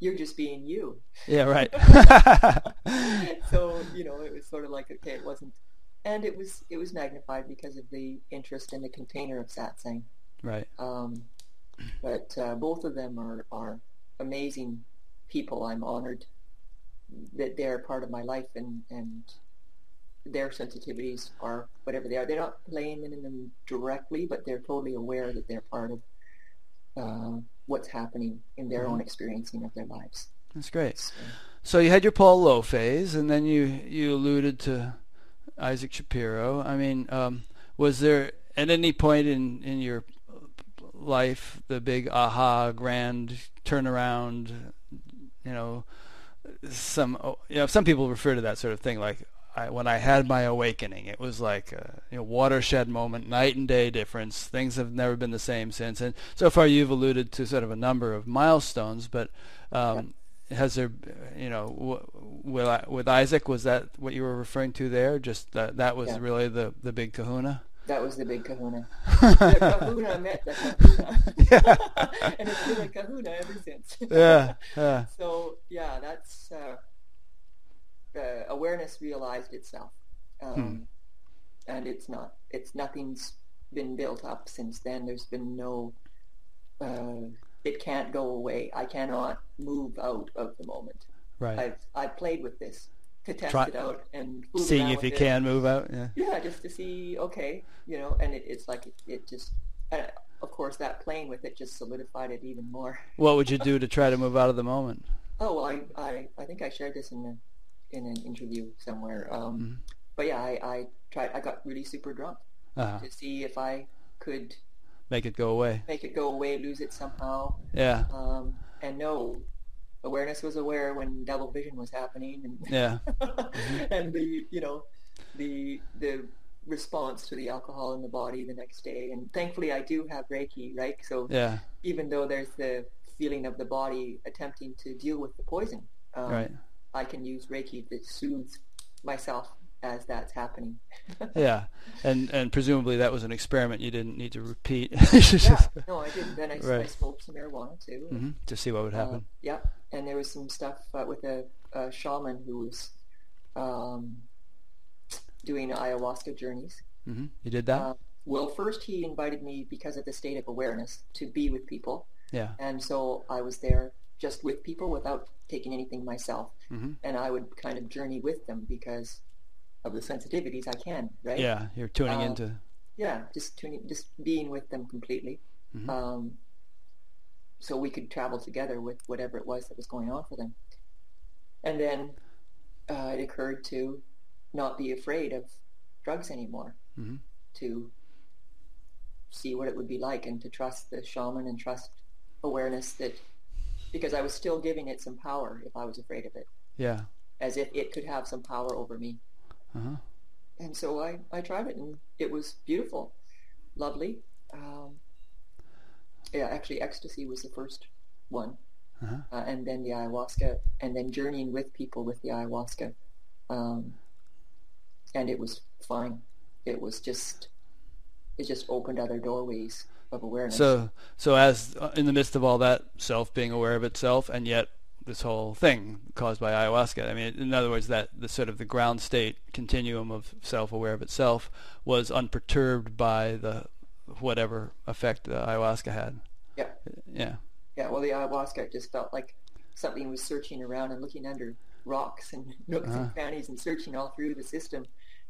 you're just being you." yeah. Right. so you know it was sort of like okay, it wasn't, and it was it was magnified because of the interest in the container of satsang. right. Um, But uh, both of them are, are amazing people. I'm honored that they're part of my life and, and their sensitivities are whatever they are. They're not playing in them directly, but they're totally aware that they're part of uh, what's happening in their Mhm. own experiencing of their lives. That's great. So, So you had your Paul Lowe phase, and then you you alluded to Isaac Shapiro. I mean, um, was there at any point in in your life the big aha, grand turnaround? You know, some you know some people refer to that sort of thing like. I, when I had my awakening, it was like a you know, watershed moment, night and day difference. Things have never been the same since. And so far, you've alluded to sort of a number of milestones, but um, has there, you know, w- with, with Isaac, was that what you were referring to there? Just that that was Yeah. really the the big Kahuna. that was the big kahuna. the kahuna met the kahuna. and it's been a kahuna ever since. yeah, yeah, So yeah, that's uh, uh, awareness realized itself, um, and it's not. It's nothing's been built up since then. There's been no. Uh, it can't go away. I cannot move out of the moment. right. I've I've played with this to test Try- it out and Seeing if you it. can move out. Yeah. Yeah, just to see. Okay, you know, and it, it's like it, it just. Uh, of course, that playing with it just solidified it even more. What would you do to try to move out of the moment? Oh, well, I, I, I think I shared this in a, in an interview somewhere. Um, Mhm. But yeah, I, I tried. I got really super drunk Uh, to see if I could make it go away. make it go away, lose it somehow. Yeah, Um, and no, awareness was aware when double vision was happening, and yeah, and the you know the the response to the alcohol in the body the next day. And thankfully, I do have Reiki, right? So yeah. even though there's the feeling of the body attempting to deal with the poison, um, Right. I can use Reiki to soothe myself as that's happening. Yeah, and and presumably that was an experiment you didn't need to repeat. yeah, no, I didn't. Then I, I Right. smoked some marijuana too. hmm to see what would happen. Uh, yeah, and there was some stuff uh, with a, a shaman who was um, doing ayahuasca journeys. hmm You did that? Uh, well, first he invited me because of the state of awareness to be with people, yeah. and so I was there just with people without taking anything myself, hmm and I would kind of journey with them because of the sensitivities I can, right? Yeah, you're tuning Uh, into. yeah, just tuning, just being with them completely. Mhm. Um, so we could travel together with whatever it was that was going on for them. And then uh, it occurred to not be afraid of drugs anymore, Mhm. to see what it would be like and to trust the shaman and trust awareness that, because I was still giving it some power if I was afraid of it, Yeah. as if it could have some power over me. Uh-huh. and so I, I tried it and it was beautiful, lovely. Um, yeah, actually, ecstasy was the first one, Uh-huh. uh, and then the ayahuasca, and then journeying with people with the ayahuasca, um, and it was fine. It was just, it just opened other doorways of awareness. So, so as uh, in the midst of all that, self being aware of itself, and yet this whole thing caused by ayahuasca. I mean, in other words, that the sort of the ground state continuum of self-aware of itself was unperturbed by the whatever effect the ayahuasca had. yeah, Yeah. yeah. Well, the ayahuasca just felt like something was searching around and looking under rocks and nooks Uh-huh. and crannies and searching all through the system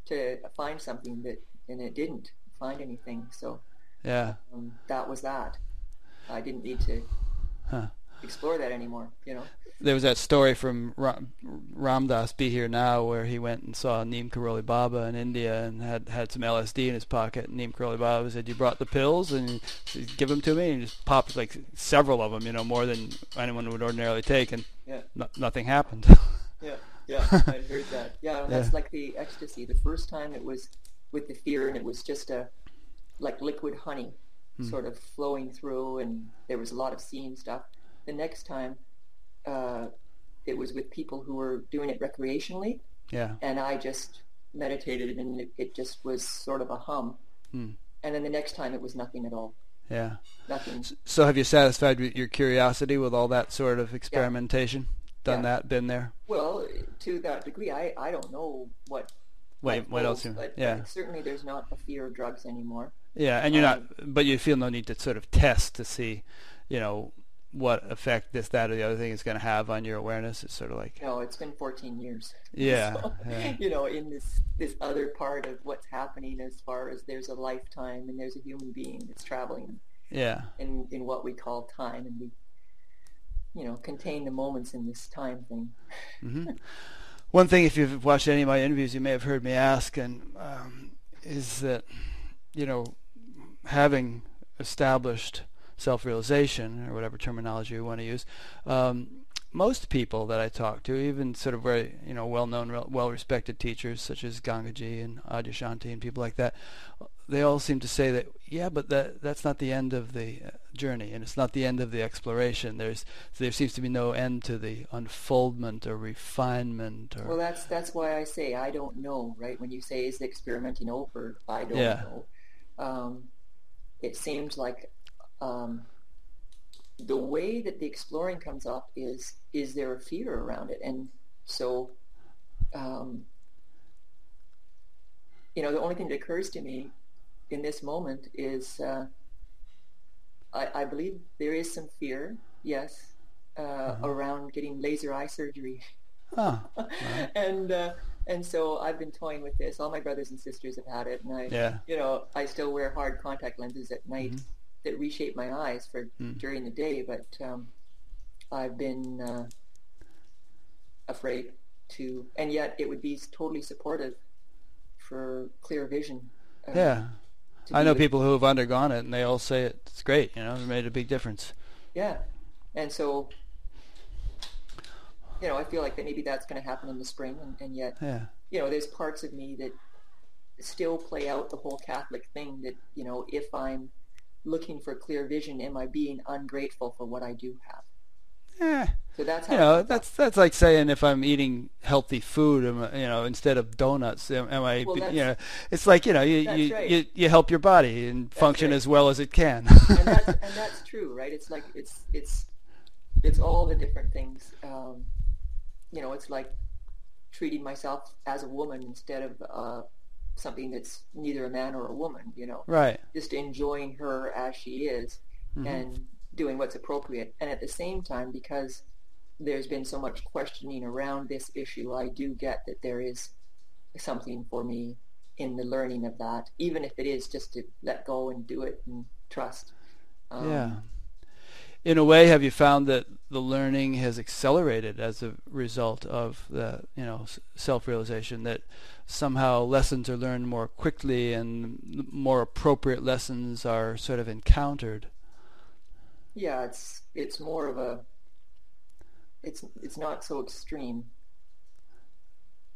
to find something that, and it didn't find anything. So Yeah. um, that was that. I didn't need to Huh. explore that anymore. You know. There was that story from Ram, Ramdas Be Here Now where he went and saw Neem Karoli Baba in India and had had some LSD in his pocket. And Neem Karoli Baba said, "You brought the pills and said, give them to me." And he just popped like several of them, you know, more than anyone would ordinarily take, and Yeah. no, nothing happened. Yeah. Yeah. I heard that. Yeah. That's Yeah. like the ecstasy. The first time it was with the fear, and it was just a like liquid honey, Hmm. sort of flowing through, and there was a lot of seeing stuff. The next time, uh, it was with people who were doing it recreationally, yeah. and I just meditated, and it, it just was sort of a hum. Hmm. And then the next time, it was nothing at all. Yeah. Nothing. So have you satisfied your curiosity with all that sort of experimentation? Done Yeah. that, been there? Well, to that degree, I, I don't know what life what else? but, yeah, but certainly there's not a fear of drugs anymore. yeah, and you're not, um, but you feel no need to sort of test to see, you know, what effect this, that, or the other thing is going to have on your awareness. It's sort of like, No, it's been 14 years. yeah, So, yeah, you know, in this this other part of what's happening as far as there's a lifetime and there's a human being that's traveling yeah, in in what we call time, and we, you know, contain the moments in this time thing. hmm One thing, if you've watched any of my interviews, you may have heard me ask, and um, is that you know having established self-realization or whatever terminology you want to use, um, most people that I talk to, even sort of very you know well-known, well-respected teachers such as Gangaji and Adyashanti and people like that, they all seem to say that yeah, but that that's not the end of the uh, journey, and it's not the end of the exploration. There's there seems to be no end to the unfoldment or refinement or Well, that's that's why I say I don't know, right? When you say is the experimenting over, I don't Yeah. know. Um, it seems like um, the way that the exploring comes up is is there a fear around it, and so um, you know the only thing that occurs to me in this moment is uh, I, I believe there is some fear, yes, uh, around getting laser eye surgery oh, and uh, and so I've been toying with this. All my brothers and sisters have had it, and I, yeah, you know, I still wear hard contact lenses at night Mhm. that reshape my eyes for Mm. during the day. But um, I've been uh, afraid to, and yet it would be totally supportive for clear vision. uh, yeah. I know people who have undergone it, and they all say it's great. You know, it made a big difference. Yeah, and so. You know, I feel like that maybe that's going to happen in the spring, and, and yet Yeah, you know, there's parts of me that still play out the whole Catholic thing that, you know, if I'm looking for clear vision, am I being ungrateful for what I do have? Yeah. So that's how You know, that's that's like saying if I'm eating healthy food, you know, instead of donuts, am, am I? Well, you know, it's like you know, you you, right. you you help your body and function right. as well as it can. and that's and that's true, right? It's like it's it's it's all the different things. Um, you know, it's like treating myself as a woman instead of uh, something that's neither a man or a woman. You know, right. just enjoying her as she is Mhm. and doing what's appropriate. And at the same time, because there's been so much questioning around this issue, I do get that there is something for me in the learning of that, even if it is just to let go and do it and trust. Um, yeah. In a way, have you found that the learning has accelerated as a result of the you know self-realization that somehow lessons are learned more quickly and more appropriate lessons are sort of encountered? Yeah, it's it's more of a it's it's not so extreme.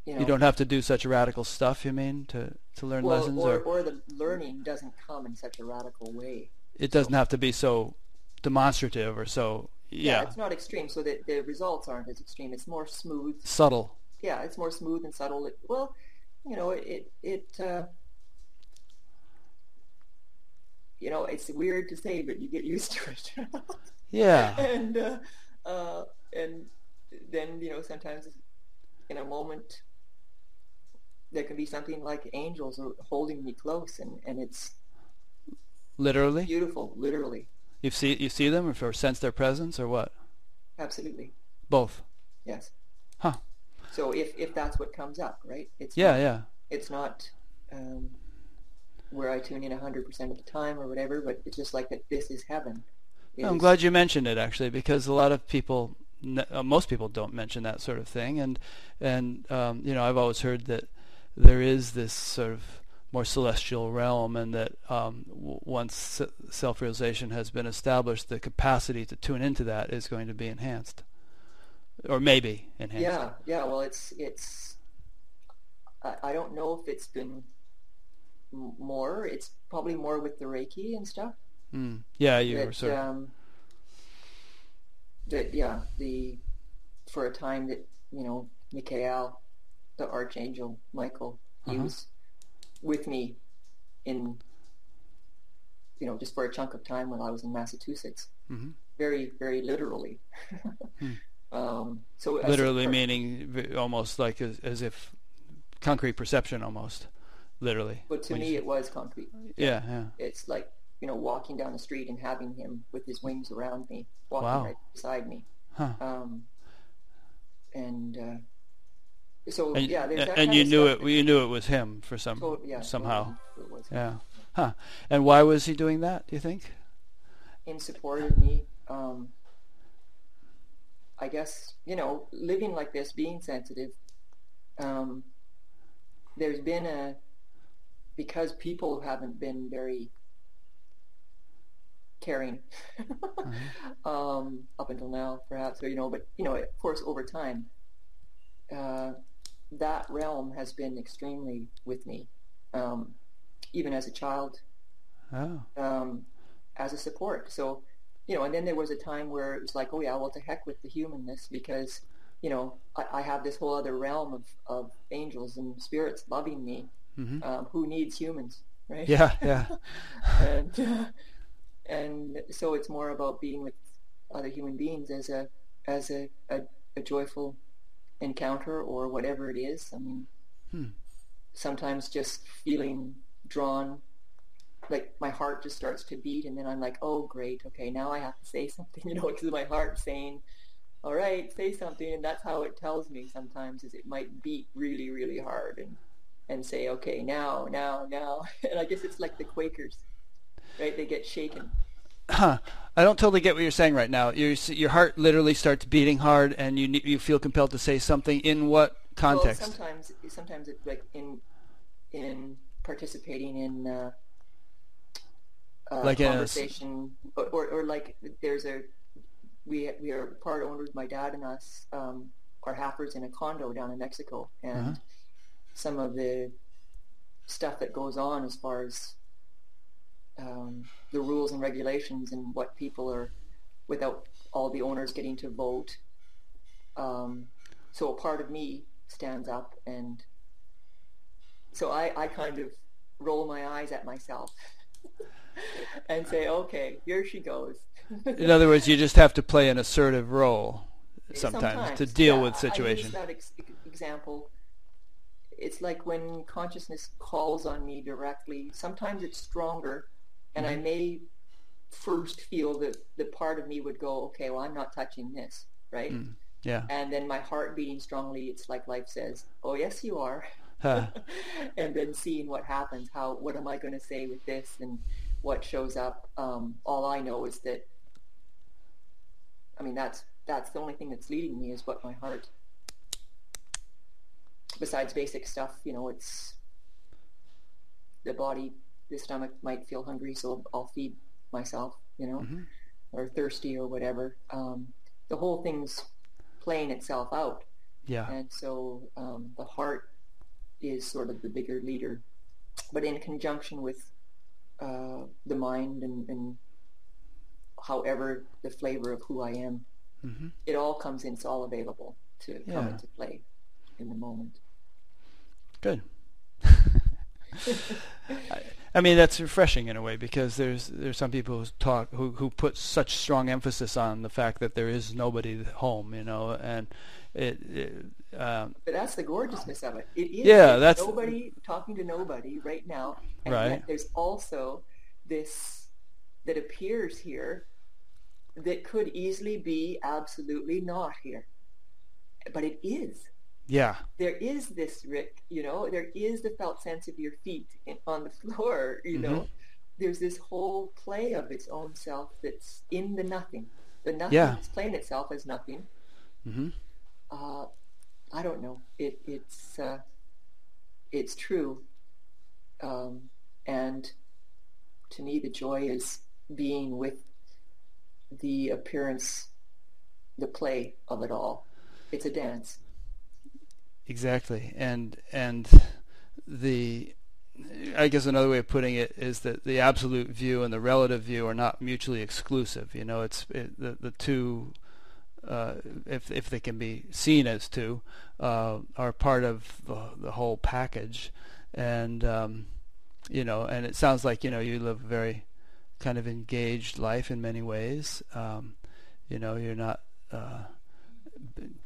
You, know, You don't have to do such radical stuff. You mean to to learn well, lessons, or, or or the learning doesn't come in such a radical way. it doesn't have to be so demonstrative or so yeah, it's not extreme, so that the results aren't as extreme. It's more smooth. subtle. Yeah, it's more smooth and subtle. It, well, you know, it it uh, you know, it's weird to say, but you get used to it. Yeah, and uh, uh, and then you know sometimes in a moment there can be something like angels holding me close, and and it's literally. beautiful, literally, You see you see them or sense their presence or what? absolutely, Both. yes. Huh. So if if that's what comes up, right? It's Yeah, not, yeah. It's not um, where I tune in hundred percent of the time or whatever, but it's just like that. This is heaven. I'm Is- glad you mentioned it actually because a lot of people, uh, most people don't mention that sort of thing, and and um, you know I've always heard that there is this sort of more celestial realm, and that um, w- once se- self-realization has been established, the capacity to tune into that is going to be enhanced, or maybe enhanced. Yeah, yeah. Well, it's it's. I, I don't know if it's been more. It's probably more with the Reiki and stuff. Mm. Yeah, you were that, sort um, that yeah, the for a time that you know Michael, the archangel Michael, he Uh-huh. was with me in you know just for a chunk of time while I was in Massachusetts, Mhm. very very literally. Hmm. um, so Literally meaning almost like as, as if concrete perception almost, literally. But to me, it was concrete. yeah, yeah. It's like you know walking down the street and having him with his wings around me, walking Wow. right beside me. Huh. Um, and uh, so And, yeah, there's that and you knew it. You knew it was him for some yeah, somehow. totally it was Yeah. Huh. And why was he doing that? Do you think? in support of me. Um, I guess you know, living like this, being sensitive. Um, there's been a because people haven't been very caring um, up until now, perhaps, or you know, but you know, of course, over time, uh, that realm has been extremely with me, um, even as a child Oh. um, as a support. So, you know, and then there was a time where it was like, oh yeah, well to heck with the humanness because, you know, I, I have this whole other realm of, of angels and spirits loving me. Hmm Um, who needs humans, right? Yeah, yeah. and uh, and so it's more about being with other human beings as a as a, a, a joyful encounter or whatever it is. I mean, Hmm. sometimes just feeling drawn, like my heart just starts to beat, and then I'm like, oh great, okay, now I have to say something, you know, because my heart's saying, all right, say something, and that's how it tells me sometimes is it might beat really, really hard and and say, okay, now, now, now, and I guess it's like the Quakers, right? They get shaken. Huh. I don't totally get what you're saying right now. Your your heart literally starts beating hard, and you you feel compelled to say something. In what context? Well, sometimes, sometimes it's like in in participating in uh, uh, Like in a conversation, or, or or like there's a we we are part owners. My dad and us um, are halfers in a condo down in Mexico, and Uh-huh. Some of the stuff that goes on as far as um, the rules and regulations and what people are without all the owners getting to vote. Um, so a part of me stands up and so I, I kind of roll my eyes at myself and say, okay, here she goes. In other words, you just have to play an assertive role sometimes, to deal yeah. with situations. that ex- example. It's like when consciousness calls on me directly. Sometimes it's stronger, and Mm-hmm. I may first feel that the part of me would go, okay, well, I'm not touching this, right? Mm. Yeah. And then my heart beating strongly. It's like life says, oh, yes, you are. Huh. and then seeing what happens, how what am I going to say with this, and what shows up. Um, all I know is that, I mean, that's that's the only thing that's leading me is what my heart. Besides basic stuff, you know, it's the body, the stomach might feel hungry, so I'll feed myself, you know, Mhm. or thirsty or whatever. Um, the whole thing's playing itself out. Yeah. And so um, the heart is sort of the bigger leader, but in conjunction with uh, the mind and, and however the flavor of who I am, hmm it all comes in. It's all available to come into play in the moment. Good. I, I mean, that's refreshing in a way because there's there's some people who talk who who put such strong emphasis on the fact that there is nobody home, you know, and it, it um, But that's the gorgeousness of it. It is Yeah, that's- nobody talking to nobody right now, and Right. yet there's also this that appears here that could easily be absolutely not here, but it is. Yeah, There is this, Rick. You know, there is the felt sense of your feet in, on the floor. You know, there's this whole play of its own self that's in the nothing. The nothing Yeah. is playing itself as nothing hmm uh, I don't know. It, it's uh, it's true, um, and to me, the joy is being with the appearance, the play of it all. It's a dance. Exactly, and and the I guess another way of putting it is that the absolute view and the relative view are not mutually exclusive. You know, it's it, the the two, uh, if if they can be seen as two, uh, are part of the, the whole package, and um, you know, and it sounds like you know you live a very kind of engaged life in many ways. Um, you know, you're not uh,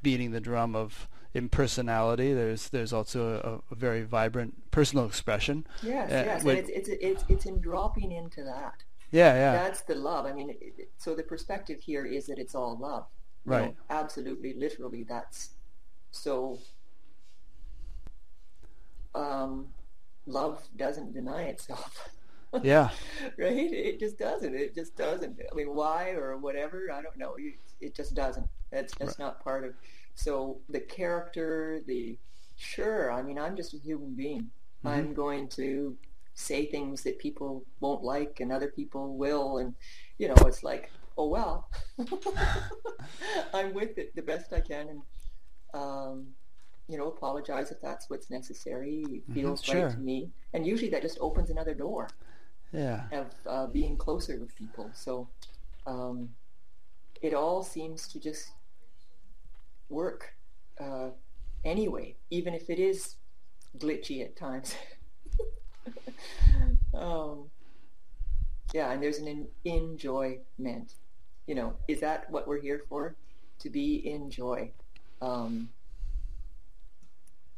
beating the drum of impersonality. There's there's also a, a very vibrant personal expression. Yes, uh, yes, and it's, it's it's it's in dropping into that. Yeah, yeah. That's the love. I mean, it, so the perspective here is that it's all love. Right. You know, absolutely, literally, that's so. Um, love doesn't deny itself. yeah. right? It just doesn't. It just doesn't. I mean, why or whatever, I don't know. It just doesn't. That's that's right. not part of. So the character, the sure. I mean, I'm just a human being. Mm-hmm. I'm going to say things that people won't like and other people will, and you know, it's like, oh well, I'm with it the best I can, and um, you know, apologize if that's what's necessary. It mm-hmm. feels mm-hmm, sure. right to me, and usually that just opens another door. Yeah. Of uh, being closer with people, so um, it all seems to just work uh, anyway, even if it is glitchy at times. um, yeah, and there's an enjoyment. You know, is that what we're here for? To be in joy. Um,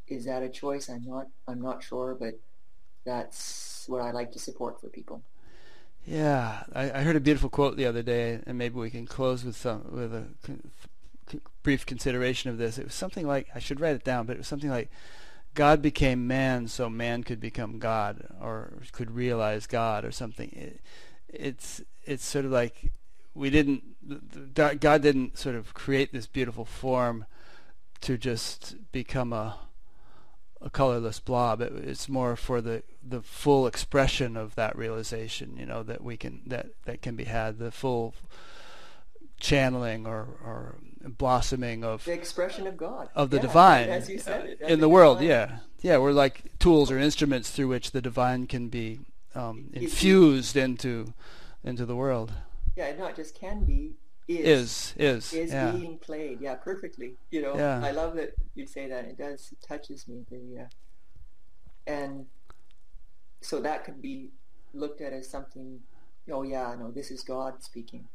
is that a choice? I'm not. I'm not sure, but that's what I like to support for people. Yeah, I, I heard a beautiful quote the other day, and maybe we can close with some with a brief consideration of this. It was something like I should write it down, but it was something like God became man so man could become God or could realize God or something. It, it's it's sort of like we didn't God didn't sort of create this beautiful form to just become a a colorless blob. It, it's more for the the full expression of that realization, you know, that we can that that can be had, the full channeling or or blossoming of the expression of God of the yeah, divine as you said it, in the world. Yeah, yeah, we're like tools or instruments through which the divine can be um, infused into into the world. Yeah, not just can be, is is is, is yeah. being played. Yeah, perfectly. You know, yeah. I love that you say that. It does it touches me. The uh, and so that could be looked at as something. Oh yeah, no, this is God speaking.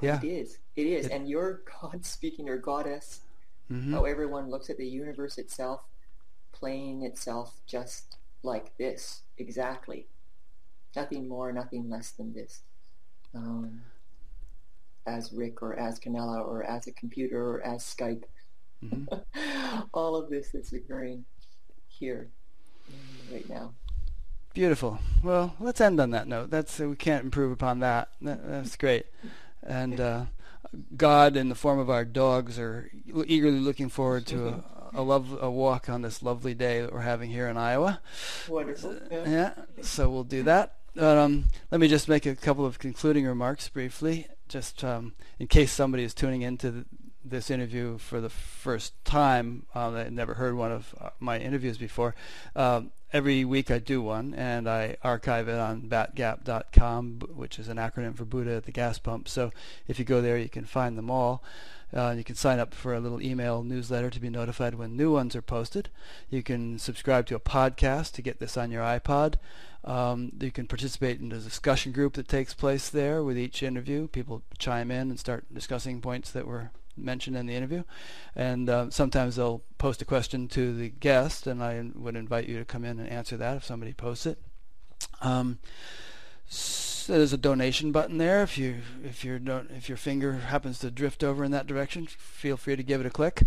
Yeah, it is. It is, it, and you're God speaking, or goddess. Mm-hmm. How everyone looks at the universe itself, playing itself just like this, exactly. Nothing more, nothing less than this. Um, as Rick or as Canela or as a computer or as Skype. Mm-hmm. All of this is occurring here right now. Beautiful. Well, let's end on that note. That's we can't improve upon that. that that's great. And uh, God, in the form of our dogs, are eagerly looking forward to a, a love a walk on this lovely day that we're having here in Iowa. Wonderful. Yeah. yeah so we'll do that. But, um, let me just make a couple of concluding remarks briefly just um, in case somebody is tuning into the, this interview for the first time, uh, that never heard one of uh, my interviews before. Um, every week I do one, and I archive it on batgap.com, which is an acronym for Buddha at the gas pump. So if you go there, you can find them all. Uh, you can sign up for a little email newsletter to be notified when new ones are posted. You can subscribe to a podcast to get this on your iPod. Um, you can participate in the discussion group that takes place there with each interview. People chime in and start discussing points that were mentioned in the interview. And uh, sometimes they'll post a question to the guest, and I would invite you to come in and answer that if somebody posts it. Um, so there's a donation button there. If you if your if your finger happens to drift over in that direction, feel free to give it a click.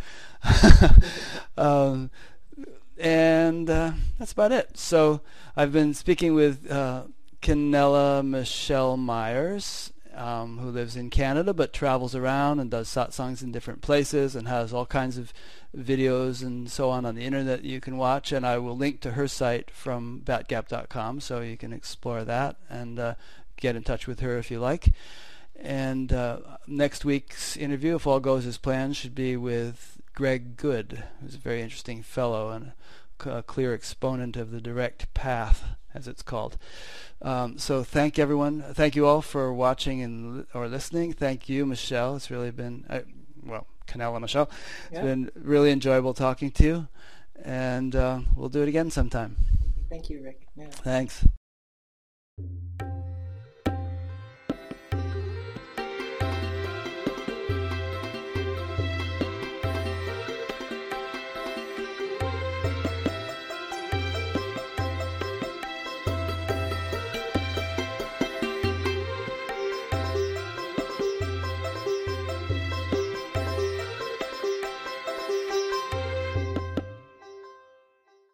um, and uh, that's about it. So I've been speaking with uh, Canela Michelle Myers, um, who lives in Canada but travels around and does satsangs in different places and has all kinds of videos and so on on the internet that you can watch. And I will link to her site from batgap.com so you can explore that and uh, get in touch with her if you like. And uh, next week's interview, if all goes as planned, should be with Greg Goode, who's a very interesting fellow and a clear exponent of the direct path, as it's called. Um, so thank everyone. Thank you all for watching and or listening. Thank you, Michelle. It's really been uh, well, Canela Michelle. It's yeah. been really enjoyable talking to you, and uh, we'll do it again sometime. Thank you, Rick. Yeah. Thanks.